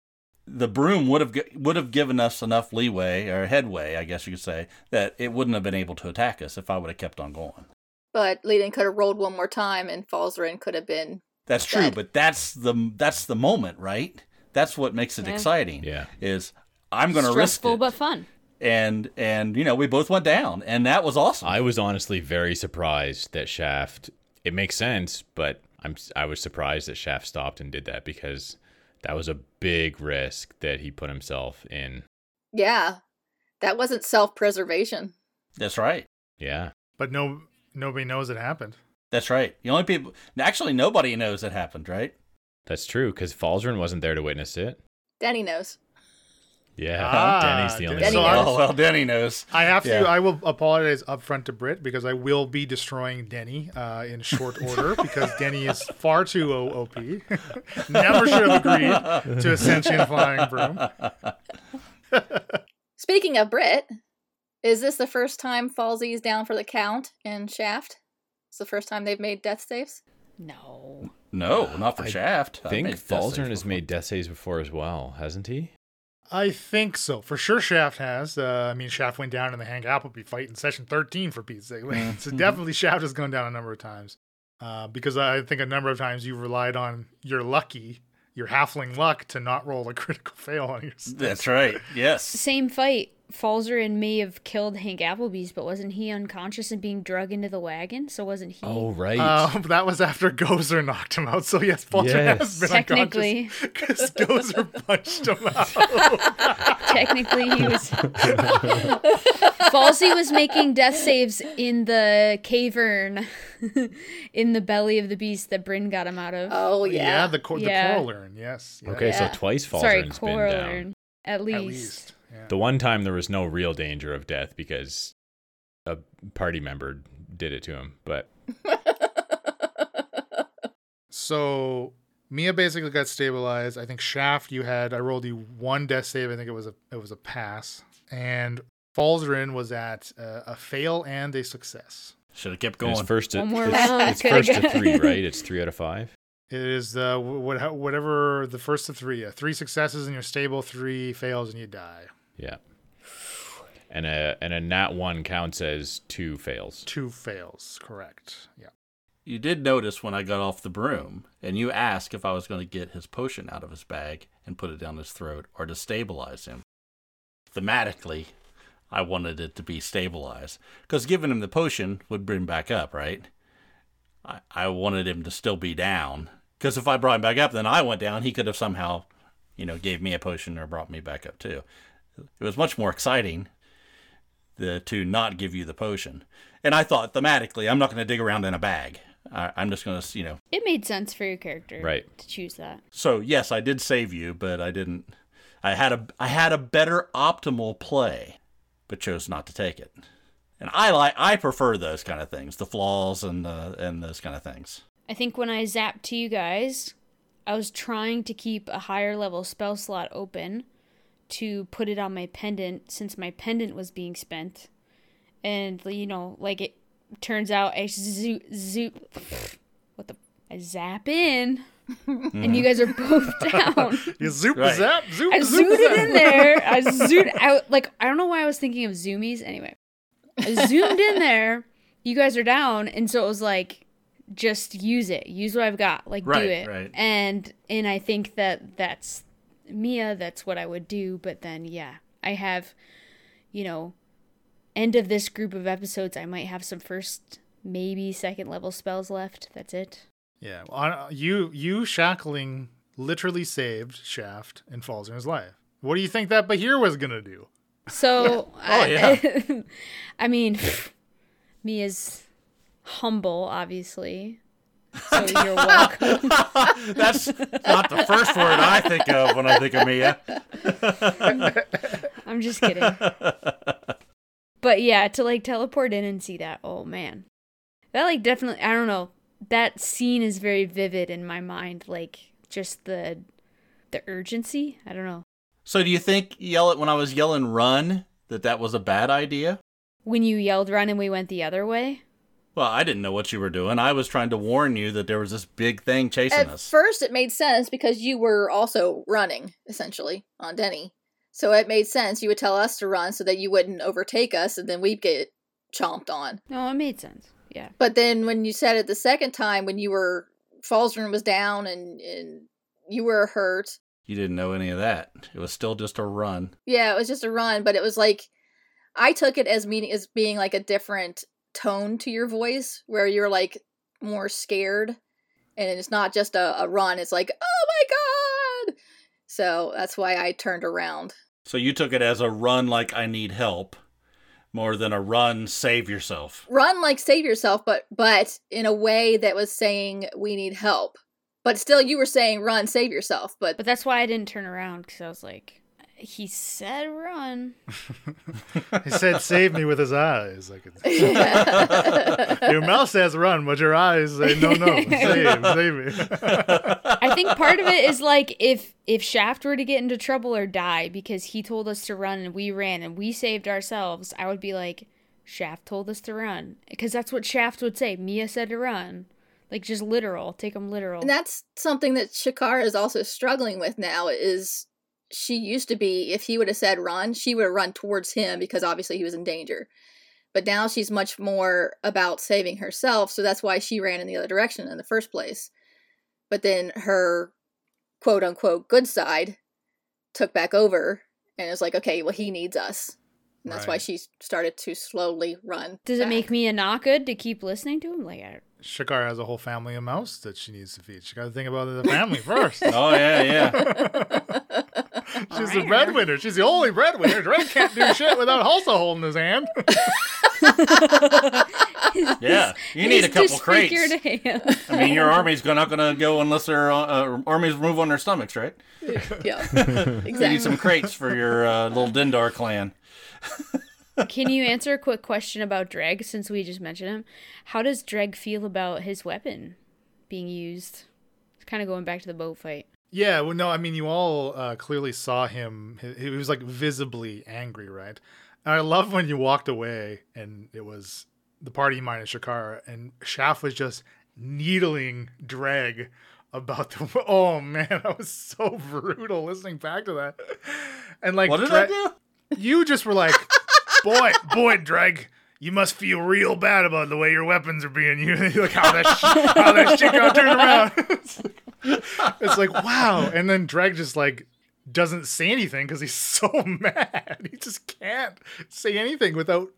the broom would have would have given us enough leeway or headway, I guess you could say, that it wouldn't have been able to attack us if I would have kept on going. But Leiden could have rolled one more time, and Falzarin could have been. That's true, Dead. but that's the that's the moment, right? That's what makes it Yeah. exciting. Yeah. Is I'm going to risk Stressful it, but fun. and and you know we both went down, and that was awesome. I was honestly very surprised that Shaft. It makes sense, but I'm I was surprised that Shaft stopped and did that because that was a big risk that he put himself in. Yeah, that wasn't self preservation. that's right. Yeah. But no, nobody knows it happened. That's right. The only people, actually, nobody knows it happened, right? That's true because Falzarin wasn't there to witness it. Danny knows. Yeah, Ah, Denny's the only Denny one. knows. Oh well, Denny knows. I have to. I will apologize upfront to Brit because I will be destroying Denny uh, in short order because Denny is far too OP. Never should have agreed to a sentient flying broom. Speaking of Brit, is this the first time Falsey's down for the count in Shaft? It's the first time they've made death saves. No. No, not for I Shaft. I I've think made death saves Falzarin has made death saves before as well, hasn't he? I think so. For sure, Shaft has. Uh, I mean, Shaft went down in the Hank Appleby fight in session 13 for Pete's sake. so definitely Shaft has gone down a number of times. Uh, because I think a number of times you relied on your lucky, your halfling luck to not roll a critical fail on your That's right. Yes. Same fight. Falzarin may have killed Hank Applebee's, but wasn't he unconscious and being drug into the wagon? So wasn't he? Oh right. Uh, that was after Gozer knocked him out. So yes, Fulcher has Yes. been Technically. unconscious because Gozer punched him out. Technically, he was. Falsey was making death saves in the cavern, in the belly of the beast that Bryn got him out of. Oh yeah, yeah, the cor- Yeah. the coral urn. Yes. yeah, okay, Yeah. so twice Sorry, Falzarin's been down. At least. At least. Yeah. The one time there was no real danger of death because a party member did it to him, but So Mia basically got stabilized. I think Shaft you had I rolled you one death save. I think it was a it was a pass. And Falzarin was at uh, a fail and a success. Should have kept it's going. first to One more it's, it's first to three, right? It's three out of five. It is the wh- whatever the first of three. Yeah, three successes and you're stable. Three fails and you die. Yeah. And a and a nat one counts as two fails. Two fails. Correct. Yeah. You did notice when I got off the broom, and you asked if I was going to get his potion out of his bag and put it down his throat or to stabilize him. Thematically, I wanted it to be stabilized because giving him the potion would bring him back up, right? I, I wanted him to still be down because if I brought him back up, then I went down. He could have somehow, you know, gave me a potion or brought me back up too. It was much more exciting the, to not give you the potion. And I thought thematically, I'm not going to dig around in a bag. I, I'm just going to, you know. It made sense for your character, Right. To choose that. So yes, I did save you, but I didn't. I had a I had a better optimal play, but chose not to take it. And I like I prefer those kind of things, the flaws and the and those kind of things. I think when I zapped to you guys, I was trying to keep a higher level spell slot open to put it on my pendant since my pendant was being spent. And, you know, like it turns out I zoop, zoop, what the, I zap in, and you guys are mm-hmm. both down. You zoop Right. zap zoop I zoop zoomed zap. it in there. I zoomed out. Like, I don't know why I was thinking of zoomies. Anyway, I zoomed in there. You guys are down. And so it was like, just use it. Use what I've got. Like, Right, do it. right. And, and I think that that's Mia. That's what I would do. But then, yeah, I have, you know, end of this group of episodes, I might have some first, maybe second level spells left. That's it. Yeah, well, you you shackling literally saved Shaft and Falzer's life. What do you think that Behir was gonna do? So, Oh, I, yeah. I oh, mean, Mia's humble, obviously. So you're welcome. That's not the first word I think of when I think of Mia. I'm just kidding. But yeah, to like teleport in and see that, oh man. That like definitely I don't know. That scene is very vivid in my mind, like just the the urgency. I don't know. So do you think yell it when I was yelling run that that was a bad idea? When you yelled run and we went the other way. Well, I didn't know what you were doing. I was trying to warn you that there was this big thing chasing At us. first, it made sense because you were also running, essentially, on Denny. So it made sense. You would tell us to run so that you wouldn't overtake us, and then we'd get chomped on. No, it made sense. Yeah. But then when you said it the second time, when you were Falzarin was down and and you were hurt, You didn't know any of that. It was still just a run. yeah, it was just a run. But it was like I took it as meaning as being like a different tone to your voice, where you're like more scared, and it's not just a, a run. It's like oh my god. So that's why I turned around. So you took it as a run like I need help more than a run save yourself. Run like save yourself, but but in a way that was saying we need help. But still, you were saying run save yourself. But But that's why I didn't turn around because I was like, he said run. He said, "Save me" with his eyes. Like it's, your mouth says "run," but your eyes say, "No, no, save, save me." I think part of it is like if if Shaft were to get into trouble or die because he told us to run and we ran and we saved ourselves, I would be like, Shaft told us to run because that's what Shaft would say. Mia said to run, like just literal. Take them literal. And that's something that Shakara is also struggling with now is she used to be if he would have said run, she would have run towards him because obviously he was in danger. But now she's much more about saving herself, so that's why she ran in the other direction in the first place. But then her quote unquote good side took back over and it was like, okay, well he needs us. And that's why she started to slowly run. Does it back. make Mia not good to keep listening to him? Like, I, Shakar has a whole family of mouse that she needs to feed. She got to think about the family first. Oh yeah, yeah. She's the breadwinner. She's the only breadwinner. Drake can't do shit without also holding his hand. Yeah. You need a couple crates. disfigured hand. I mean, your army's not going to go unless their uh, uh, armies move on their stomachs, right? yeah. exactly. You need some crates for your uh, little Dindar clan. Can you answer a quick question about Dreg since we just mentioned him? How does Dreg feel about his weapon being used? It's kind of going back to the boat fight. Yeah, well, no, I mean, you all uh, clearly saw him. He, he was like visibly angry, right? And I love when you walked away and it was the party minus Shakara, and Shaft was just needling Dreg about the. Oh man, that was so brutal listening back to that. And like, What did Dre- I do? you just were like, boy, boy, Dreg, you must feel real bad about the way your weapons are being used. like how that sh- how that shit got turned around. it's, like, wow, and then Dreg just like doesn't say anything because he's so mad. He just can't say anything without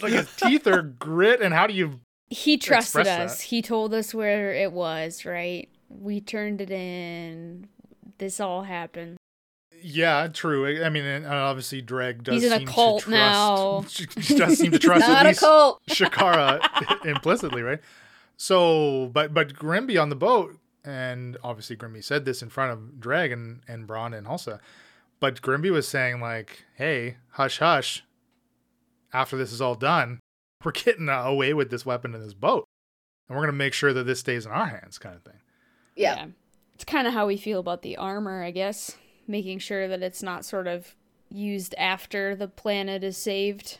like his teeth are grit. And how do you? He trusted us. that. He told us where it was, right? We turned it in. This all happened. Yeah, true. I mean, and obviously, Dreg does. He's in a seem to cult trust, now. She does seem to trust at Not a cult. Shakara implicitly, right? So, but but Grimby on the boat, and obviously Grimby said this in front of Dreg and and Braun and Hulsa, but Grimby was saying like, "Hey, hush, hush. After this is all done, we're getting uh, away with this weapon in this boat, and we're gonna make sure that this stays in our hands, kind of thing." Yeah. It's kind of how we feel about the armor, I guess. Making sure that it's not sort of used after the planet is saved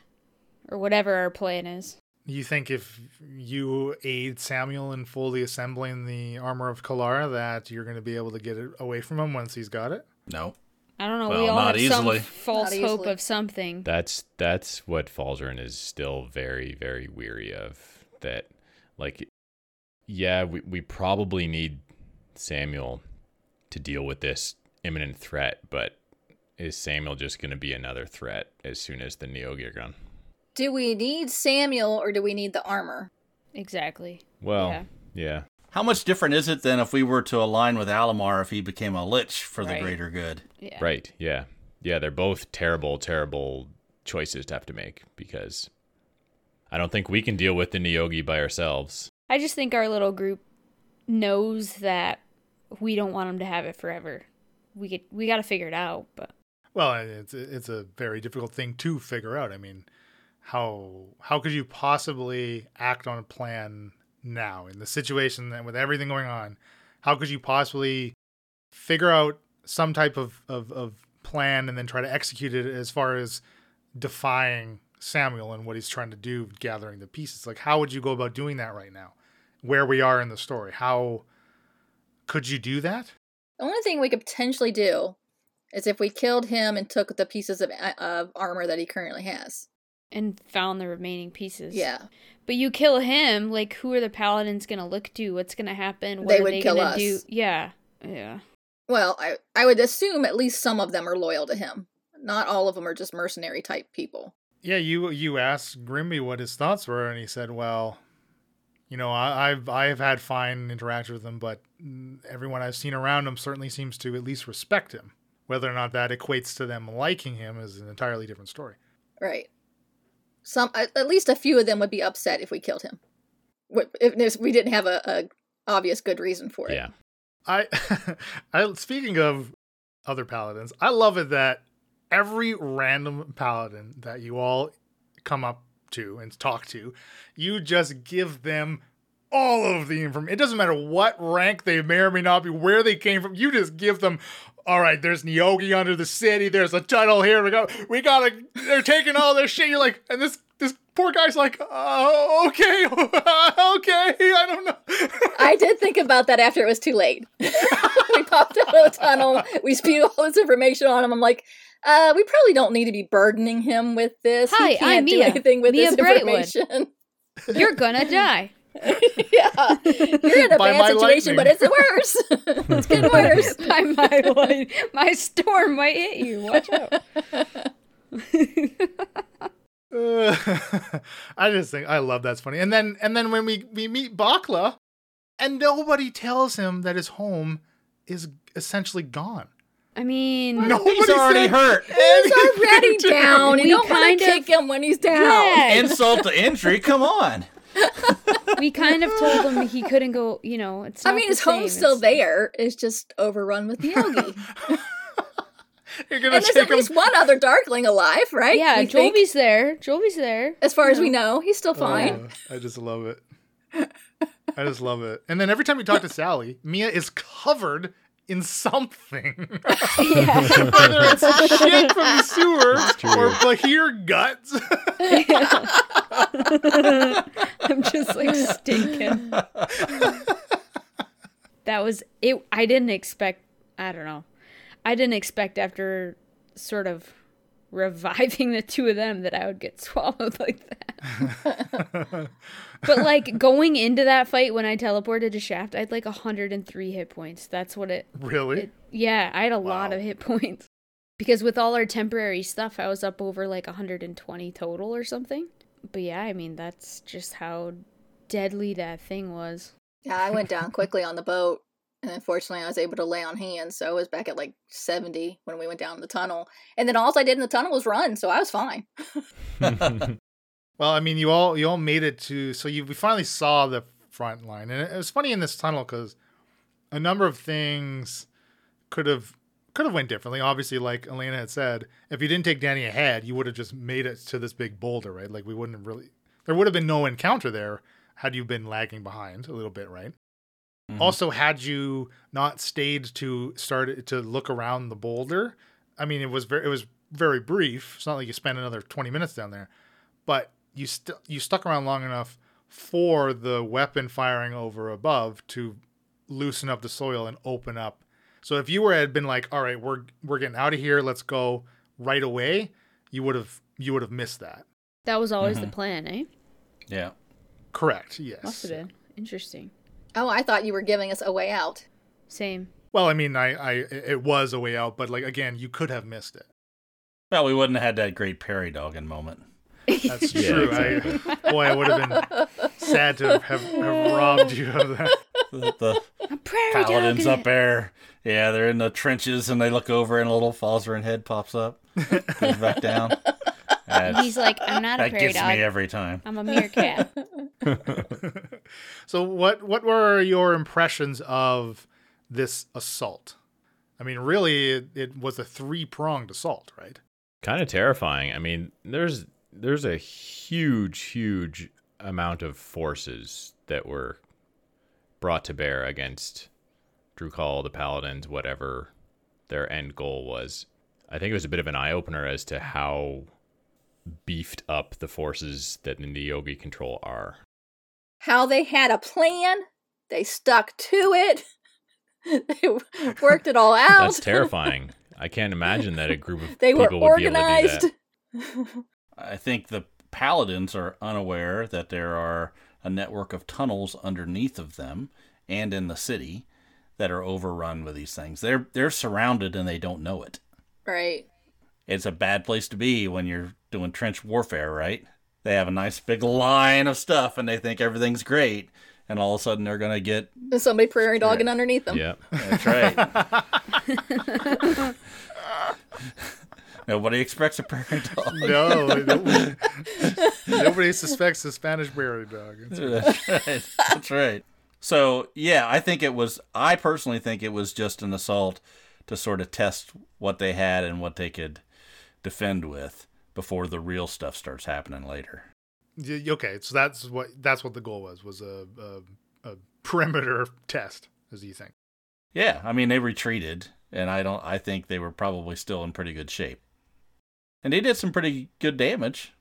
or whatever our plan is. You think if you aid Samuel in fully assembling the armor of Kalara, that you're going to be able to get it away from him once he's got it? No. I don't know. Well, we all not have easily. some false Not hope easily. of something. That's that's what Falzarin is still very very weary of. That like, yeah, we we probably need Samuel to deal with this imminent threat, but is Samuel just going to be another threat as soon as the Neogi are gone? Do we need Samuel or do we need the armor? Exactly. Well, Yeah. yeah. How much different is it than if we were to align with Alamar if he became a lich for the greater good? Yeah. Right. Yeah. Yeah. They're both terrible, terrible choices to have to make because I don't think we can deal with the Neogi by ourselves. I just think our little group knows that we don't want them to have it forever. We get we got to figure it out, but Well, it's it's a very difficult thing to figure out. I mean, how how could you possibly act on a plan now in the situation that with everything going on? How could you possibly figure out some type of, of, of plan and then try to execute it as far as defying Samuel and what he's trying to do, gathering the pieces? Like, how would you go about doing that right now? Where we are in the story, how could you do that? The only thing we could potentially do is if we killed him and took the pieces of, uh, of armor that he currently has. And found the remaining pieces. Yeah. But you kill him, like who are the paladins gonna look to? What's gonna happen? What They are would they kill gonna us. do? Yeah. Yeah. Well, I I would assume at least some of them are loyal to him. Not all of them are just mercenary type people. Yeah, you you asked Grimby what his thoughts were, and he said, "Well, you know, I, I've I've had fine interactions with him, but everyone I've seen around him certainly seems to at least respect him. Whether or not that equates to them liking him is an entirely different story." Right. Some at at least a few of them would be upset if we killed him. If, if we didn't have a, a obvious good reason for it. Yeah. I, I speaking of other paladins, I love it that every random paladin that you all come up to and talk to, you just give them all of the information. It doesn't matter what rank they may or may not be, where they came from. You just give them. All right, there's Neogi under the city. There's a tunnel here. We got, we gotta. They're taking all their shit. You're like, and this this poor guy's like, oh, okay, okay. I don't know. I did think about that after it was too late. we popped out of the tunnel. We spewed all this information on him. I'm like, uh, we probably don't need to be burdening him with this. Hi, he can't I'm do Mia. anything with Mia this Brightwood. information. You're gonna die. yeah, you're in a By bad my situation, but lightning. it's worse. it's getting worse. By my light, my storm might hit you. Watch out. Uh, I just think I love that's funny. And then and then when we we meet Bakla, and nobody tells him that his home is essentially gone. I mean, Nobody He's already said hurt. He's already down. You We don't want kind to of- kick him when he's down. Yeah. Insult to injury. Come on. We kind of told him he couldn't go. You know, it's. I mean, the his home's still It's- there. It's just overrun with Neogi. You're gonna and there's at least him. one other Darkling alive, right? Yeah, We think? Jolby's there. Jolby's there. As far as we know, he's still oh, fine. Oh, I just love it. I just love it. And then every time we talk to Sally, Mia is covered in something. Yeah. Whether it's shit from the sewer or Behir guts. I'm just like stinking. that was it. I didn't expect. I don't know. I didn't expect after sort of reviving the two of them that I would get swallowed like that. but like going into that fight when I teleported to Shaft, I had like 103 hit points. That's what it. Really? it yeah, I had a lot of hit points because with all our temporary stuff, I was up over like 120 total or something. But yeah, I mean that's just how deadly that thing was. Yeah, I went down quickly on the boat, and unfortunately, I was able to lay on hands. So I was back at like 70 when we went down the tunnel. And then all I did in the tunnel was run, so I was fine. Well, I mean, you all you all made it to so you we finally saw the front line, and it, it was funny in this tunnel because a number of things could have could have went differently. Obviously, like Elena had said, if you didn't take Danny ahead, you would have just made it to this big boulder, right? Like we wouldn't have really there would have been no encounter there had you been lagging behind a little bit, right? Mhm. Also, had you not stayed to start to look around the boulder, I mean, it was very it was very brief. It's not like you spent another twenty minutes down there, but you still you stuck around long enough for the weapon firing over above to loosen up the soil and open up. So if you were had been like, all right, we're we're getting out of here, let's go right away, you would have you would have missed that. That was always the Mhm. plan, eh? yeah. Correct. Yes. Must have been interesting. Oh, I thought you were giving us a way out. Same. Well, I mean, I, I it was a way out, but like again, you could have missed it. Well, we wouldn't have had that great Perry Doggin moment. That's Yeah, true. exactly. I, boy, I would have been sad to have, have robbed you of that. The, the prairie paladins up there, yeah, they're in the trenches, and they look over, and a little Falzarin head pops up, goes back down. That's- He's like, I'm not a that prairie gets dog. me every time. I'm a meerkat. so, what what were your impressions of this assault? I mean, really, it, it was a three pronged assault, right? kind of terrifying. I mean, there's there's a huge, huge amount of forces that were brought to bear against Drukal, the Paladins, whatever their end goal was. I think it was a bit of an eye opener as to how beefed up the forces that the Neogi control are. How they had a plan, they stuck to it, they worked it all out. That's terrifying. I can't imagine that a group of they were people would be able to do organized. that. I think the paladins are unaware that there are a network of tunnels underneath of them and in the city that are overrun with these things. They're they're surrounded and they don't know it. right. It's a bad place to be when you're doing trench warfare, right? They have a nice big line of stuff and they think everything's great, and all of a sudden they're gonna get. Somebody prairie dogging underneath them. Yeah. That's right. Nobody expects a prairie dog. No, nobody, nobody suspects a Spanish prairie dog. That's right. That's right. So yeah, I think it was. I personally think it was just an assault to sort of test what they had and what they could defend with before the real stuff starts happening later. Okay, so that's what that's what the goal was was a a, a perimeter test, as you think. Yeah, I mean they retreated, and I don't. I think they were probably still in pretty good shape, and they did some pretty good damage,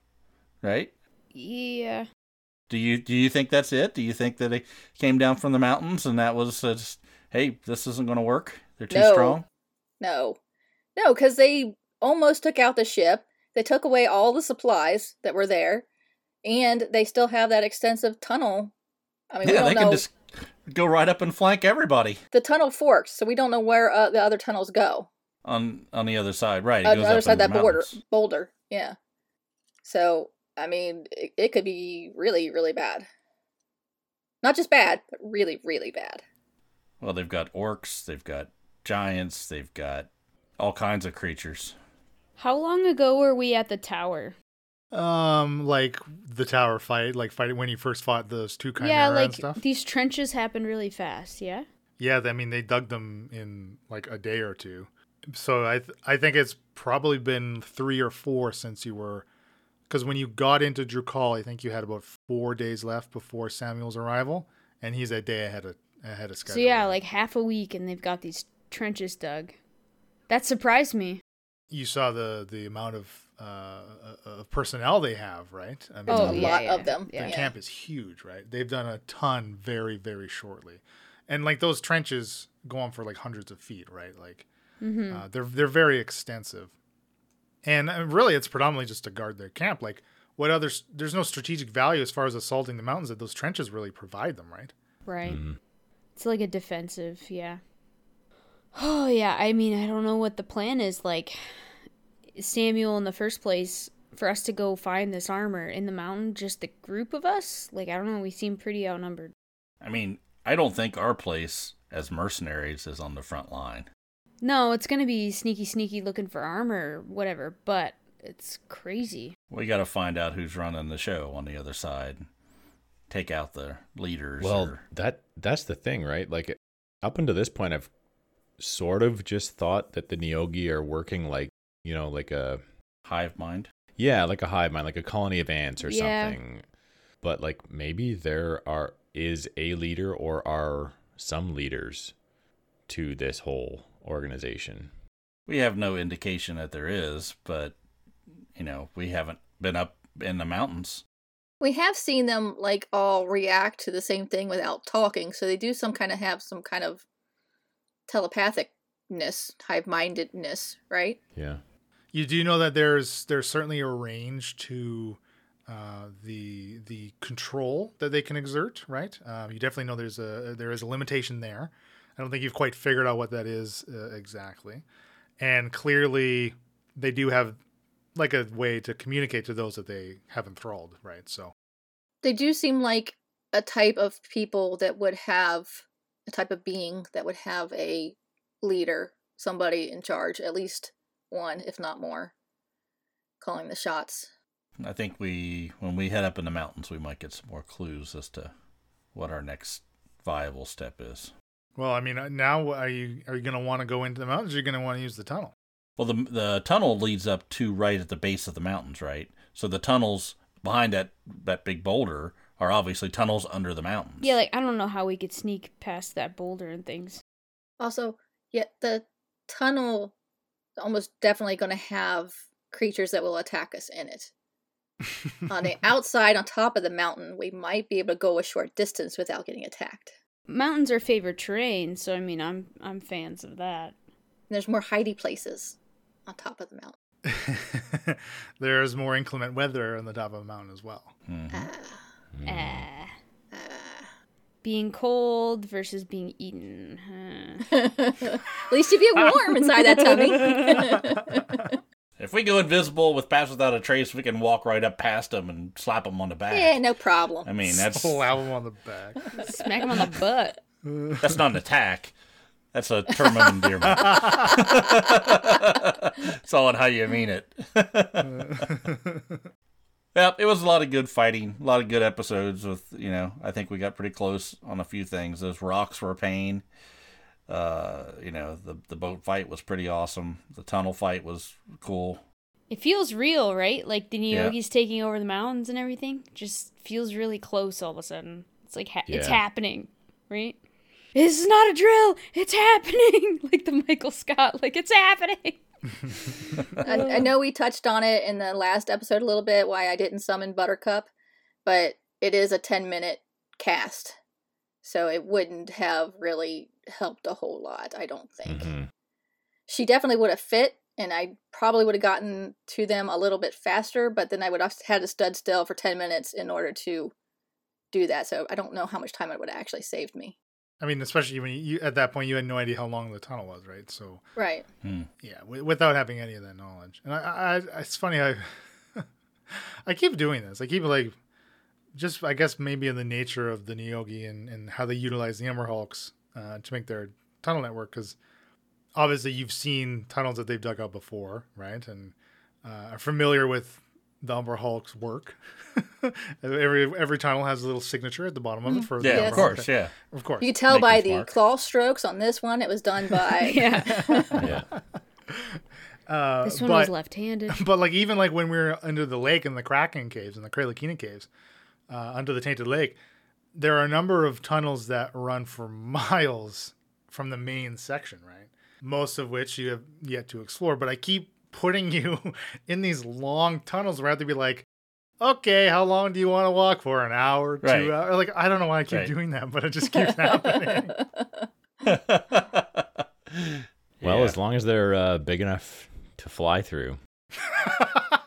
right? yeah. Do you do you think that's it? Do you think that they came down from the mountains and that was uh, just, hey, this isn't going to work? They're too No. strong. No. No, because they almost took out the ship. They took away all the supplies that were there, and they still have that extensive tunnel. I mean, we yeah, they know. can just go right up and flank everybody The tunnel forks, so we don't know where uh, the other tunnels go. on on the other side. Right, it On the other up side of that border, boulder. Yeah. So, I mean, it, it could be really, really bad. Not just bad, but really, really bad. Well, they've got orcs, they've got giants, they've got all kinds of creatures. How long ago were we at the tower? Um, like the tower fight, like fighting when you first fought those two chimera yeah, and like stuff. these trenches happened really fast. Yeah. Yeah, I mean they dug them in like a day or two. So I th- I think it's probably been three or four since you were, because when you got into Drukal, I think you had about four days left before Samuel's arrival, and he's a day ahead of ahead of schedule. So yeah, like half a week, and they've got these trenches dug. That surprised me. You saw the the amount of uh, of personnel they have, right? I mean, Oh, a yeah, lot yeah, of them. the yeah. camp is huge, right? They've done a ton very very shortly, and like those trenches go on for like hundreds of feet, right? Like Mm-hmm. uh, they're they're very extensive, and uh, really it's predominantly just to guard their camp. Like what other? There's no strategic value as far as assaulting the mountains that those trenches really provide them, right? Right. Mhm. It's like a defensive, yeah. Oh yeah, I mean, I don't know what the plan is. Like Samuel, in the first place, for us to go find this armor in the mountain, just the group of us. Like I don't know, we seem pretty outnumbered. I mean, I don't think our place as mercenaries is on the front line. No, it's gonna be sneaky, sneaky, looking for armor, whatever. But it's crazy. We got to find out who's running the show on the other side. Take out the leaders. Well, or- that that's the thing, right? Like up until this point, I've sort of just thought that the Neogi are working like you know, like a hive mind. yeah, like a hive mind, like a colony of ants or Yeah. something. But like maybe there are is a leader or are some leaders to this whole organization. We have no indication that there is, but you know, we haven't been up in the mountains. We have seen them like all react to the same thing without talking, so they do some kind of have some kind of telepathicness, hive mindedness, right? Yeah. You do know that there's there's certainly a range to uh, the the control that they can exert, right? Um, you definitely know there's a there is a limitation there. I don't think you've quite figured out what that is uh, exactly, and clearly they do have like a way to communicate to those that they have enthralled, right? So They do seem like a type of people that would have a type of being that would have a leader, somebody in charge, at least one, if not more, calling the shots. I think we, when we head up in the mountains, we might get some more clues as to what our next viable step is. Well, I mean, uh, now are you are you going to want to go into the mountains? Or you're going to want to use the tunnel. Well, the the tunnel leads up to right at the base of the mountains, right? So the tunnels behind that that big boulder are obviously tunnels under the mountains. Yeah, like I don't know how we could sneak past that boulder and things. Also, yet the tunnel almost definitely going to have creatures that will attack us in it. on the outside, on top of the mountain, we might be able to go a short distance without getting attacked. Mountains are favorite terrain, so I mean, I'm I'm fans of that. And there's more hidey places on top of the mountain. There's more inclement weather on the top of the mountain as well. Mhm. Ah, Ah, ah. being cold versus being eaten. huh. At least you get warm inside that tummy. If we go invisible with Pass Without a Trace, we can walk right up past them and slap them on the back. yeah, no problem. I mean, that's Slap them on the back. Smack them on the butt. that's not an attack. That's a term of endearment. it's all on how you mean it. Yep, it was a lot of good fighting, a lot of good episodes. With you know, I think we got pretty close on a few things. Those rocks were a pain. Uh, you know, the the boat fight was pretty awesome. The tunnel fight was cool. It feels real, right? Like the Yeah. Neogi's taking over the mountains and everything. Just feels really close all of a sudden. It's like ha- it's happening, right? This is not a drill. It's happening. like the Michael Scott. Like it's happening. I, I know we touched on it in the last episode a little bit why I didn't summon Buttercup, but it is a 10 minute cast. So it wouldn't have really helped a whole lot, I don't think. Mhm. She definitely would have fit, and I probably would have gotten to them a little bit faster, but then I would have had to stud still for 10 minutes in order to do that. So I don't know how much time it would have actually saved me. I mean, especially when you at that point you had no idea how long the tunnel was, right? So Right. yeah, w- without having any of that knowledge, and I, I, I it's funny I, I keep doing this. I keep like, just I guess maybe in the nature of the Neogi and and how they utilize the Umber Hulks uh, to make their tunnel network, because obviously you've seen tunnels that they've dug out before, right? And uh, are familiar with the Umber Hulk's work. every every tunnel has a little signature at the bottom of it for the Yeah, of course, yeah. of course. You could tell by the mark. claw strokes on this one, it was done by. yeah. Yeah. Uh, This one but, was left-handed. but like even like when we were under the lake in the Kraken caves and the Kralakina caves, uh, under the Tainted Lake, there are a number of tunnels that run for miles from the main section, right? Most of which you have yet to explore. But I keep putting you in these long tunnels where I have to be like, okay, how long do you want to walk for? An hour, two Right. hours? Like I don't know why I keep Right. doing that, but it just keeps happening. Well, Yeah. as long as they're uh, big enough to fly through.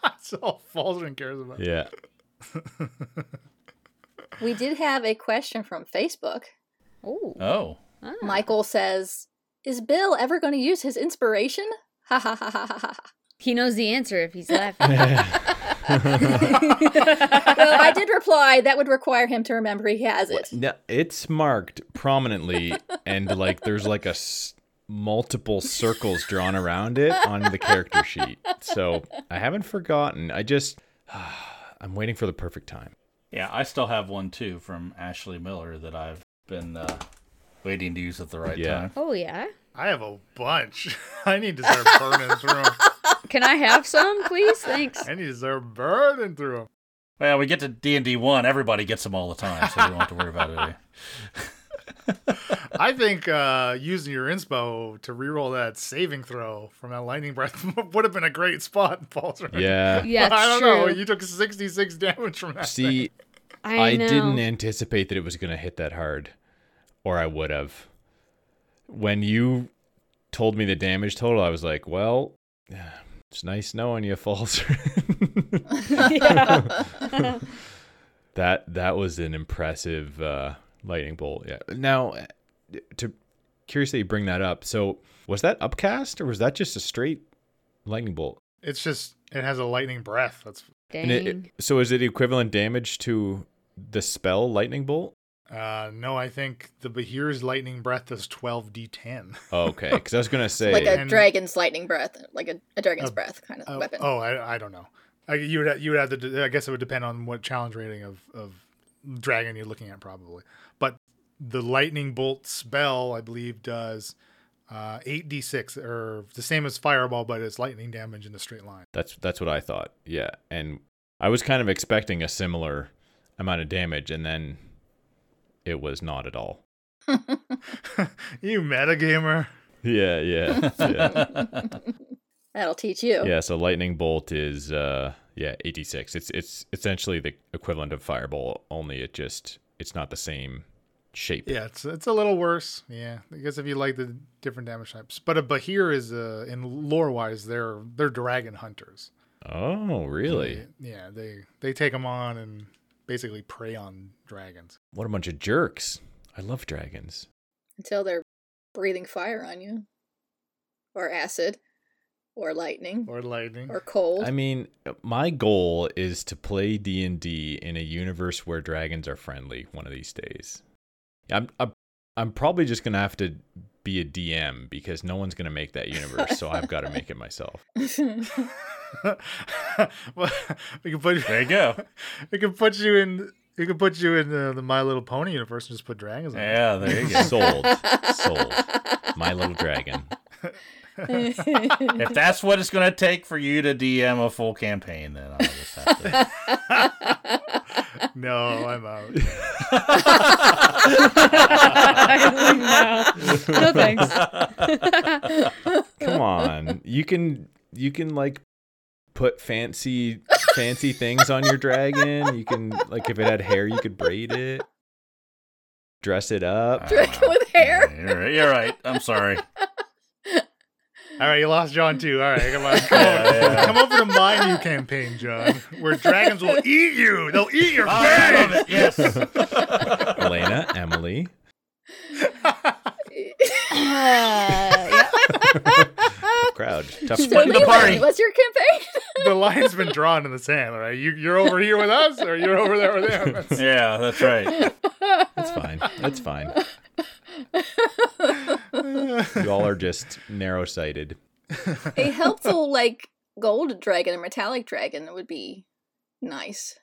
That's all Falzarin cares about. Yeah. we did have a question from Facebook. Oh. Oh. Ah. Michael says, "Is Bill ever going to use his inspiration?" Ha ha ha ha ha ha. He knows the answer if he's laughing. Well, I did reply that would require him to remember he has it. No, it's marked prominently, and like there's like a s- multiple circles drawn around it on the character sheet. So I haven't forgotten. I just I'm waiting for the perfect time. Yeah, I still have one too from Ashley Miller that I've been uh, waiting to use at the right Yeah. time. oh yeah. I have a bunch. I need to start burning through them. Can I have some, please? Thanks. I need to start burning through them. Well, we get to D and D one, everybody gets them all the time, so we don't have to worry about it. I think uh, using your inspo to reroll that saving throw from that lightning breath would have been a great spot, Falzarin. Yeah. Yeah, it's I don't true. know. You took 66 damage from that. thing. See, I, I, didn't anticipate that it was going to hit that hard, or I would have. When you told me the damage total, I was like, "Well, it's nice knowing you, Falzer." that that was an impressive uh, lightning bolt. Yeah. Now, uh, to curious that you bring that up. So, was that upcast or was that just a straight lightning bolt? It's just, it has a lightning breath. That's Dang. And it, it- so, is it equivalent damage to the spell lightning bolt? Uh, no, I think the Behir's lightning breath is 12d10. Oh, okay, because I was gonna say like a And- dragon's lightning breath, like a, a dragon's Uh, breath kind of Oh, weapon. oh, I, I don't know. I, you would you would have to. d- I guess it would depend on what challenge rating of of dragon you're looking at, probably. But the lightning bolt spell, I believe, does uh, 8d6 or the same as fireball, but it's lightning damage in a straight line. That's that's what I thought. Yeah, and I was kind of expecting a similar amount of damage, and then it was not at all. you metagamer. Yeah, yeah, yeah. That'll teach you. yeah. So lightning bolt is uh yeah 8d6. It's it's essentially the equivalent of fireball, only it just it's not the same shape. Yeah, it's it's a little worse. Yeah, I guess if you like the different damage types, but a Behir is uh, in lore wise, they're they're dragon hunters. Oh, really? They- yeah, they they take them on and basically prey on dragons. What a bunch of jerks! I love dragons. Until they're breathing fire on you, or acid, or lightning, Or lightning. or cold. I mean, my goal is to play D and D in a universe where dragons are friendly one of these days. I'm I'm, I'm probably just gonna have to be a DM because no one's gonna make that universe, so I've got to make it myself. well, we can put There you go. we can put you in we can put you in the, the My Little Pony universe and just put dragons. in it. Yeah, there you go. Sold, sold. My little dragon. if that's what it's going to take for you to DM a full campaign, then I'll just have to. No, I'm out. no. no thanks. Come on, you can you can like put fancy fancy things on your dragon. You can like if it had hair, you could braid it, dress it up. Dragon with hair. You're right. You're right. I'm sorry. All right, you lost John too. All right, come on, come, Yeah, over, yeah. come over to my new campaign, John, where dragons will eat you. They'll eat your Oh, I love face. it. Yes. Elena, Emily. Uh. Tough crowd. Tough So Split the party. what's your campaign? the line's been drawn in the sand. All right, you, you're over here with us, or you're over there with them. That's- Yeah, that's right. That's fine. That's fine. You all are just narrow sighted. a helpful like gold dragon a metallic dragon would be nice,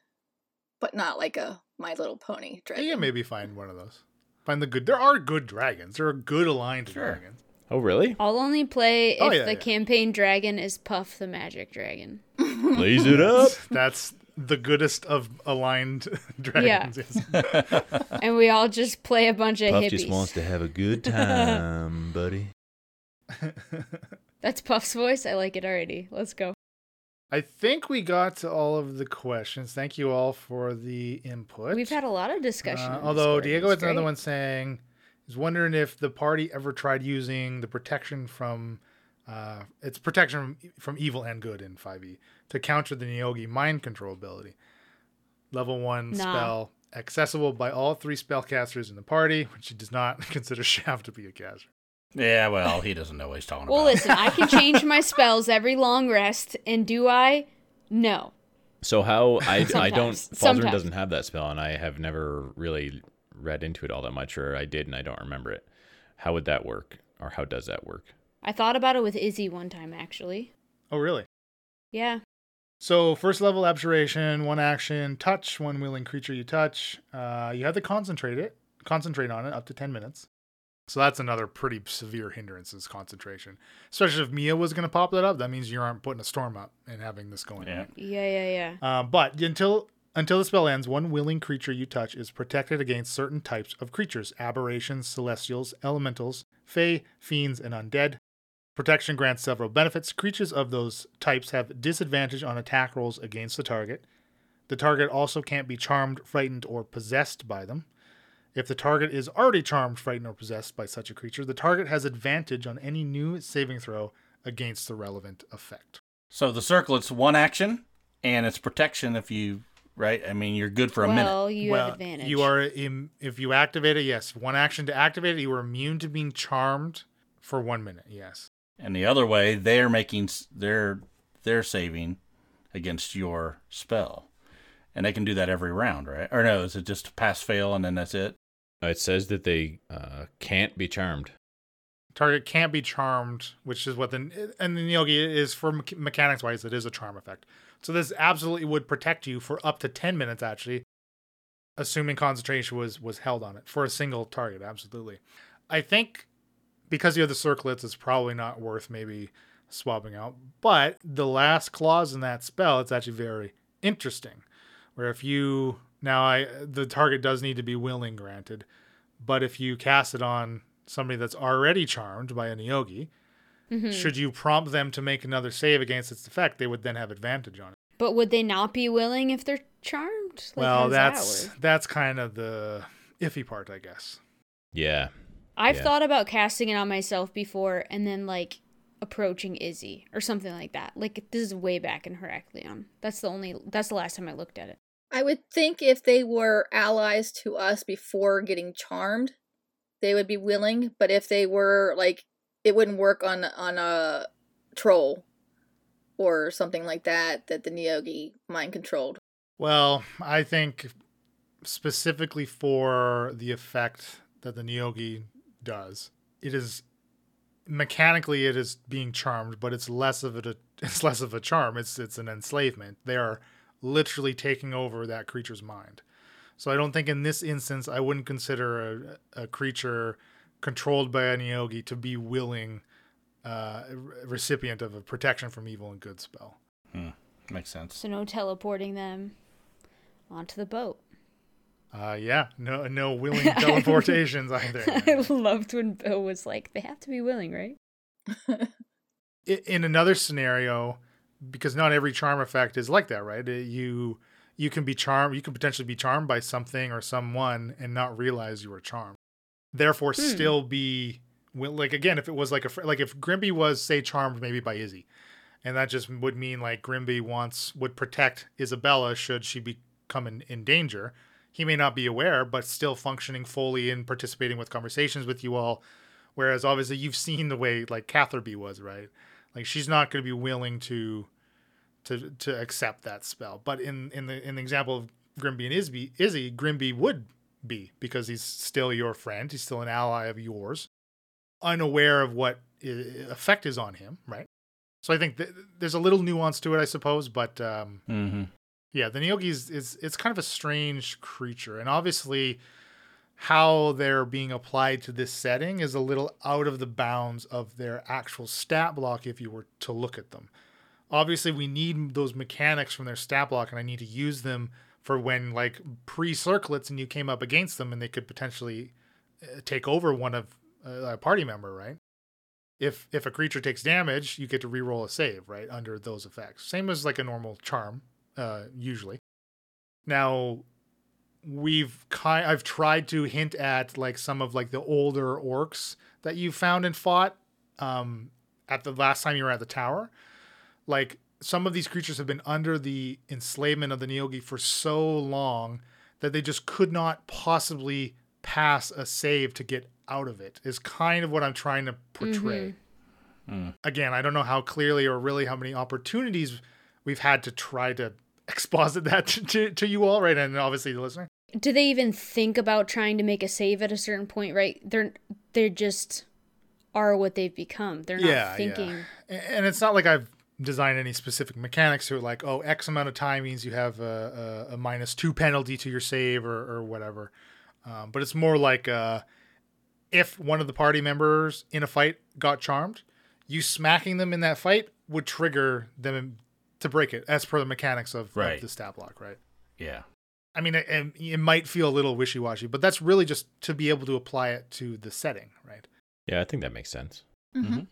but not like a My Little Pony dragon. Yeah, maybe find one of those. Find the good. There are good dragons. There are good aligned Sure. dragons. Oh, really? I'll only play oh, if Oh, yeah, the yeah. campaign dragon is Puff the Magic Dragon. Blaze it up. That's the goodest of aligned dragons. yes. And we all just play a bunch of Puff hippies. just wants to have a good time, buddy. That's Puff's voice. I like it already. Let's go. I think we got to all of the questions. Thank you all for the input. We've had a lot of discussion. Uh, although Diego It's has another one saying, is wondering if the party ever tried using the protection from, uh, it's protection from, from evil and good in 5e to counter the Nyogi mind control ability. Level one Nah. spell accessible by all three spellcasters in the party, which he does not consider Shaft to be a caster. Yeah, well, he doesn't know what he's talking Well, about. Well, listen, I can change my spells every long rest, and do I? No. So how I I don't Sometimes. Falzarin Sometimes. doesn't have that spell, and I have never really read into it all that much, or I did and I don't remember it. How would that work, or how does that work? I thought about it with Izzy one time, actually. Oh, really? Yeah. So first level abjuration, one action, touch one willing creature you touch. Uh, you have to concentrate it, concentrate on it up to ten minutes. So that's another pretty severe hindrance is concentration. Especially if Mia was going to pop that up, that means you aren't putting a storm up and having this going. Yeah. on. Yeah, yeah, yeah. Uh, but until until the spell ends, one willing creature you touch is protected against certain types of creatures: aberrations, celestials, elementals, fae, fiends, and undead. Protection grants several benefits. Creatures of those types have disadvantage on attack rolls against the target. The target also can't be charmed, frightened, or possessed by them. If the target is already charmed, frightened, or possessed by such a creature, the target has advantage on any new saving throw against the relevant effect. So the circlet's one action, and it's protection if you right. I mean, you're good for a minute. well, you have advantage. You are Im- if you activate it, yes. One action to activate it, you are immune to being charmed for one minute. Yes. And the other way, they're making s- they're they're saving against your spell, and they can do that every round, right? Or no, is it just pass fail and then that's it? Uh, It says that they uh, can't be charmed. Target can't be charmed, which is what the and the Yogi is for me- mechanics wise. It is a charm effect. So this absolutely would protect you for up to ten minutes, actually, assuming concentration was was held on it for a single target. Absolutely. I think because you have the circlets, it's probably not worth maybe swapping out. But the last clause in that spell, it's actually very interesting. Where if you now I the target does need to be willing, granted, but if you cast it on somebody that's already charmed by a Neogi, Mhm. should you prompt them to make another save against its effect, they would then have advantage on it. But would they not be willing if they're charmed? Like, well, does that that's that's kind of the iffy part, I guess. Yeah. I've yeah. thought about casting it on myself before and then like approaching Izzy or something like that. Like this is way back in Heracleon. That's the only that's the last time I looked at it. I would think if they were allies to us before getting charmed, they would be willing. But if they were like, it wouldn't work on on a troll or something like that that the Neogi mind controlled. Well, I think specifically for the effect that the Neogi does, it is mechanically it is being charmed, but it's less of a it's less of a charm. It's it's an enslavement. They are literally taking over that creature's mind. So I don't think in this instance I wouldn't consider a, a creature controlled by a Neogi to be willing uh, recipient of a protection from evil and good spell. Hmm. Makes sense. So no teleporting them onto the boat. Uh, yeah, no, no willing teleportations either. I loved when Bill was like, they have to be willing, right? In another scenario, because not every charm effect is like that, right? Uh, You you can be charmed, you can potentially be charmed by something or someone and not realize you were charmed. Therefore, Hmm. still be like again, if it was like a like if Grimby was say charmed maybe by Izzy, and that just would mean like Grimby wants would protect Isabella should she become in, in danger. He may not be aware, but still functioning fully and participating with conversations with you all. Whereas obviously you've seen the way like Catherby was, right? Like she's not going to be willing to to to accept that spell. But in in the in the example of Grimby and Izzy, Izzy Grimby would be because he's still your friend. He's still an ally of yours, unaware of what effect is on him, right? So I think th- there's a little nuance to it, I suppose, but um, Mm-hmm. Yeah, the Neogi is, is it's kind of a strange creature, and obviously, how they're being applied to this setting is a little out of the bounds of their actual stat block. If you were to look at them, obviously, we need those mechanics from their stat block, and I need to use them for when like pre-circlets and you came up against them, and they could potentially uh, take over one of uh, a party member, right? if if a creature takes damage, you get to reroll a save, right? Under those effects. Same as like a normal charm, uh, usually. Now, we've kind I've tried to hint at like some of like the older orcs that you found and fought um at the last time you were at the tower. Like some of these creatures have been under the enslavement of the Neogi for so long that they just could not possibly pass a save to get out of it. Is kind of what I'm trying to portray. Again, I don't know how clearly or really how many opportunities we've had to try to exposit that to, to, to you all, right? And obviously the listener. Do they even think about trying to make a save at a certain point, right? They're they're just are what they've become. They're not thinking. A- And it's not like I've designed any specific mechanics to it, like, oh, X amount of time means you have a, a, a minus two penalty to your save or, or whatever. Um, but it's more like uh, if one of the party members in a fight got charmed, you smacking them in that fight would trigger them to break it, as per the mechanics of, of the stat block, right? Yeah. I mean, it, it might feel a little wishy washy, but that's really just to be able to apply it to the setting, right? Yeah, I think that makes sense. Mhm.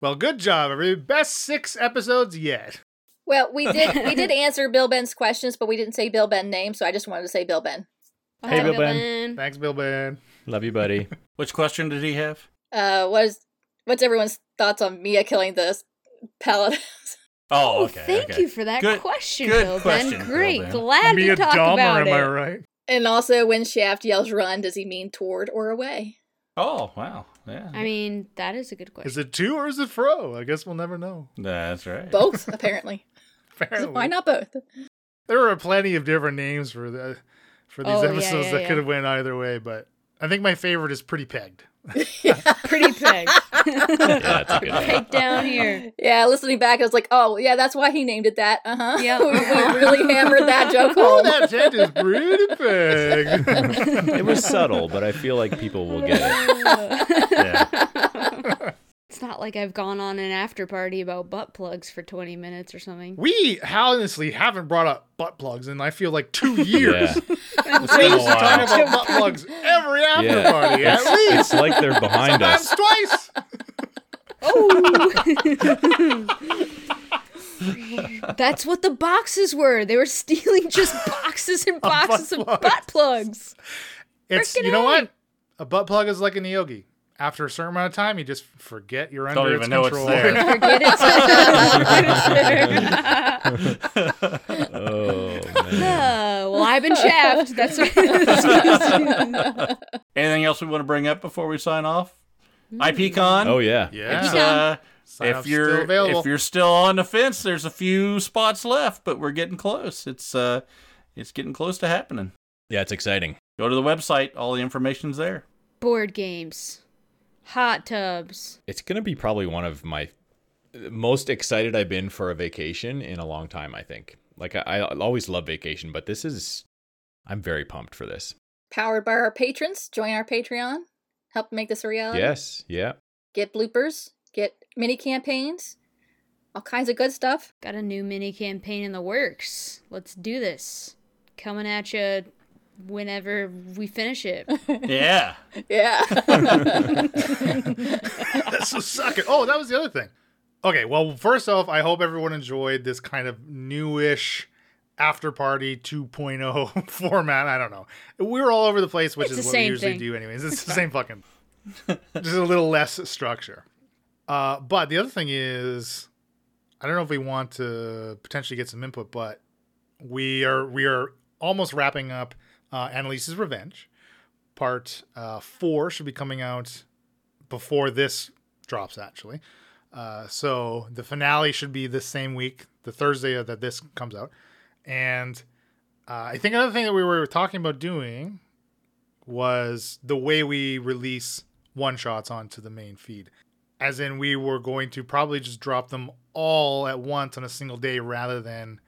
Well, good job, everybody. Best six episodes yet. Well, we did we did answer Bill Ben's questions, but we didn't say Bill Ben name, so I just wanted to say Bill Ben. Hey, Bye, Bill Ben. Thanks, Bill Ben. Love you, buddy. Which question did he have? Uh, what is what's everyone's thoughts on Mia killing the paladins? Oh, Oh, okay. thank okay. you for that Good- question, good Bill question, Ben. Bill Great. Ben. Glad Be to talk dumber, about am I it. right? and also, when Shaft yells "run," does he mean toward or away? Oh, wow. Yeah. I mean, that is a good question. Is it to or is it fro? I guess we'll never know. That's right. Both, apparently. Apparently. Why not both? There are plenty of different names for the for these Oh, yeah, episodes yeah, that yeah. could have went either way, but I think my favorite is pretty pegged. Pretty pig. Yeah, that's a good one. Down here. Yeah, listening back, I was like, "Oh, yeah, that's why he named it that." Uh huh. Yeah. we, we really hammered that joke Oh, home. that tent is pretty pig. It was subtle, but I feel like people will get it. Yeah. It's not like I've gone on an after party about butt plugs for 20 minutes or something. we honestly haven't brought up butt plugs in I feel like two years. Yeah. We been used to talk about butt plugs every after Yeah. party, at It's, least. it's like they're behind Sometimes us. twice. Oh. That's what the boxes were. They were stealing just boxes and boxes of butt butt plugs. It's Frickin' you know A. what? A butt plug is like a Neogi. After a certain amount of time, you just forget you're under Don't its even know it's control. there. Forget it. Oh man. Well, I've been shaft. That's what Anything else we want to bring up before we sign off? IPCon. Oh yeah. Yeah. Uh, Sign if you're still available. if you're still on the fence, there's a few spots left, but we're getting close. It's uh, it's getting close to happening. Yeah, it's exciting. Go to the website; all the information's there. Board games, hot tubs. It's gonna be probably one of my most excited I've been for a vacation in a long time. I think. Like I, I always love vacation, but this is. I'm very pumped for this. Powered by our patrons. Join our Patreon. Help make this a reality. Yes. Yeah. Get bloopers. Get mini campaigns. All kinds of good stuff. Got a new mini campaign in the works. Let's do this. Coming at you whenever we finish it. Yeah. Yeah. That's so suck it. Oh, that was the other thing. Okay, well, first off, I hope everyone enjoyed this kind of newish after party 2.0 format. I don't know. We're all over the place, which It's is what we usually thing. do, anyways. It's the same fucking, just a little less structure. Uh, but the other thing is, I don't know if we want to potentially get some input, but we are we are almost wrapping up uh, Annalise's Revenge. Part uh, four should be coming out before this drops, actually. Uh, so the finale should be this same week, the Thursday that this comes out. And uh, I think another thing that we were talking about doing was the way we release one shots onto the main feed. As in, we were going to probably just drop them all at once on a single day rather than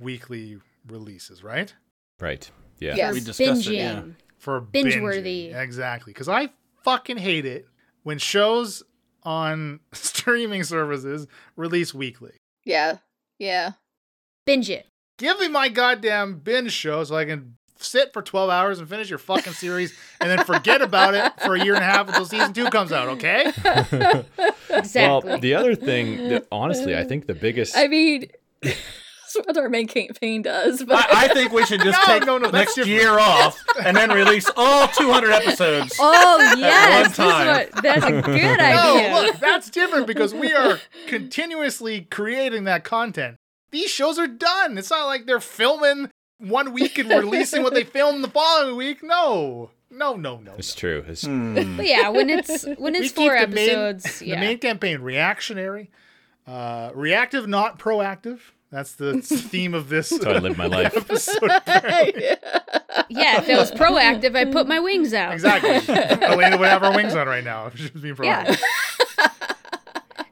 weekly releases, right? Right. Yeah. Yeah. We discussed it. Binging. Yeah. For Binge-worthy. Exactly. Because I fucking hate it when shows on streaming services release weekly. yeah. Yeah. Binge it. Give me my goddamn binge show so I can sit for 12 hours and finish your fucking series and then forget about it for a year and a half until season two comes out, okay? Exactly. Well, the other thing, that, honestly, I think the biggest. I mean, that's what our main campaign does. But I, I think we should just No, take no, no, next different. year off and then release all 200 episodes. oh yes, one time. What, that's a good No, idea. look, that's different because we are continuously creating that content. These shows are done. It's not like they're filming one week and releasing what they filmed the following week. No. No, no, no. It's true. It's, Hmm. But yeah, when it's when We it's keep four the main- episodes, The main campaign reactionary, uh, reactive, not proactive. That's the theme of this That's how I live my life. episode. yeah, if it was proactive, I'd put my wings out. exactly. Elena would have her wings on right now if she was being proactive.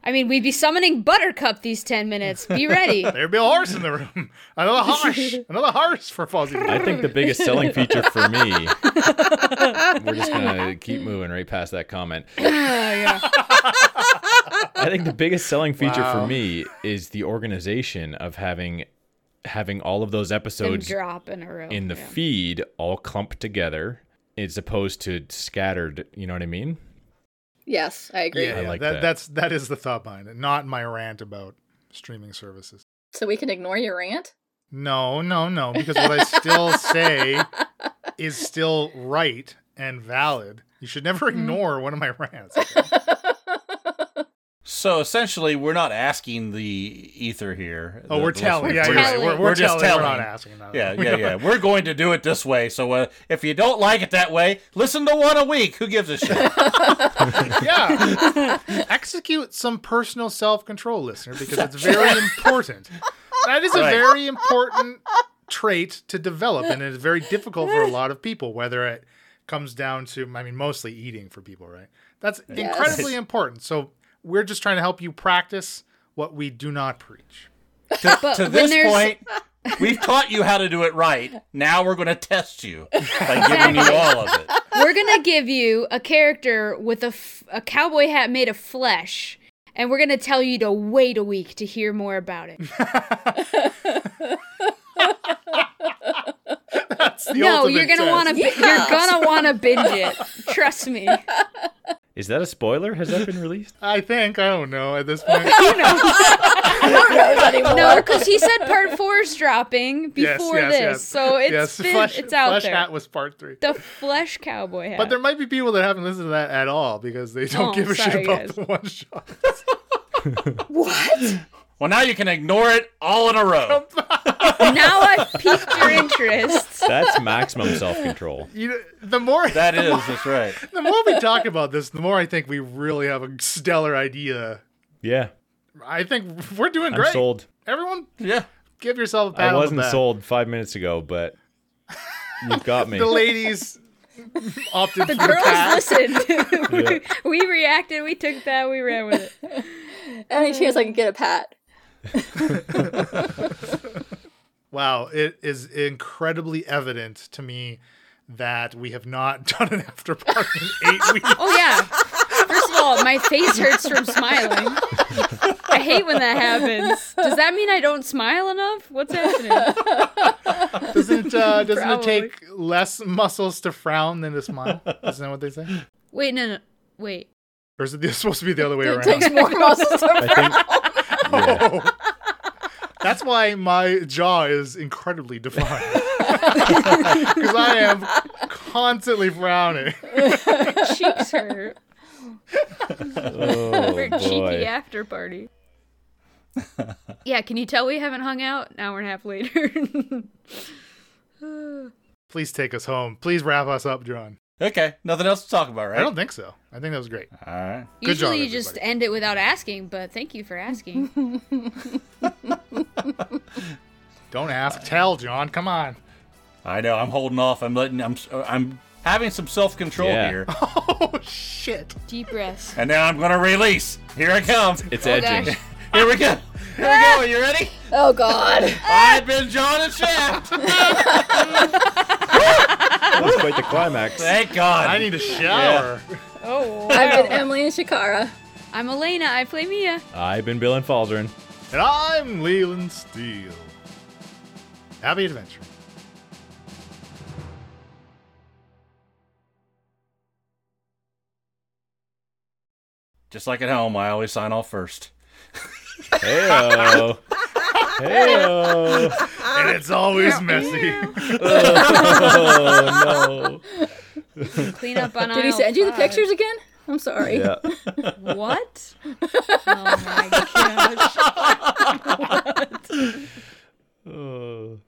Yeah. I mean, we'd be summoning Buttercup these ten minutes. Be ready. There'd be a horse in the room. Another horse. Another horse for Fuzzy. I think the biggest selling feature for me. We're just gonna keep moving right past that comment. I think the biggest selling feature Wow. for me is the organization of having having all of those Them episodes drop in a row. in the yeah. feed all clumped together as opposed to scattered. You know what I mean? Yes, I agree. Yeah, I like that, that. That's that is the thought behind it, not my rant about streaming services. So we can ignore your rant. No, no, no, because what I still say is still right and valid. You should never Mm-hmm. ignore one of my rants. okay? So essentially, we're not asking the ether here. Oh, The- we're the telling. Yeah, We're you're just- telling. We're, we're, We're just telling. We're not asking. No, Yeah, yeah, yeah. we're going to do it this way. So uh, if you don't like it that way, listen to one a week. Who gives a shit? yeah. Execute some personal self control, listener, because it's very important. That is a Right. very important trait to develop, and it's very difficult for a lot of people, whether it comes down to, I mean, mostly eating for people, right? That's Yes. incredibly important. So we're just trying to help you practice what we do not preach. to, to this there's- point, we've taught you how to do it right. Now we're going to test you by giving you all of it. We're gonna give you a character with a, f- a cowboy hat made of flesh, and we're gonna tell you to wait a week to hear more about it. That's the no, you're gonna want to. Bi- Yes. You're gonna want to binge it. Trust me. Is that a spoiler? Has that been released? I think. I don't know at this point. I don't know. No, because he said part four is dropping before yes, this, yes. so it's yes, been, Flesh, it's out Flesh there. Hat was part three. the flesh cowboy hat. But there might be people that haven't listened to that at all because they don't Oh, give a shit sorry, about guys. the one shot. what? Well, now you can ignore it all in a row. now I've piqued your interest. That's maximum self control. You know, the more That is, that's right. the more we talk about this, the more I think we really have a stellar idea. Yeah, I think we're doing I'm great. sold. Everyone, Yeah. give yourself a pat I on the wasn't back. sold five minutes ago, but you've got me. The ladies opted The for the girls pat. listened. Yeah. we, we reacted. We took that. We ran with it. Any chance I can get a pat? Wow, it is incredibly evident to me that we have not done an after party in eight weeks. Oh yeah. First of all, my face hurts from smiling. I hate when that happens. Does that mean I don't smile enough? What's happening? Doesn't uh, doesn't it take less muscles to frown than to smile? Isn't that what they say? Wait, no, no. Wait. Or is it supposed to be the other way It around? takes more muscles to I think Oh. That's why my jaw is incredibly defined. Because I am constantly frowning. Cheeks hurt. oh We're cheeky after party. yeah, can you tell we haven't hung out an hour and a half later? Please take us home. Please wrap us up, John. Okay. Nothing else to talk about, right? I don't think so. I think that was great. All right. Good job, Usually you just everybody. end it without asking, but thank you for asking. Don't ask, tell, John. Come on. I know. I'm holding off. I'm letting. I'm. I'm having some self control Yeah. here, Oh, shit. Deep breaths. and now I'm gonna release. Here I come. It's Oh, edging. gosh. Here we go. Here we go. You ready? Oh God. I've been John and Shaft. that was quite the climax. Thank God. I need a shower. Yeah. Oh. Wow. I've been Emily and Shakara. I'm Elena. I play Mia. I've been Bill and Falzarin. And I'm Leland Steele. Happy adventure. Just like at home, I always sign off first. Heyo. Heyo. and it's always messy. Oh no. Clean up on Did he send you the five. pictures again? I'm sorry. Yeah. What? Oh my gosh. what? Oh.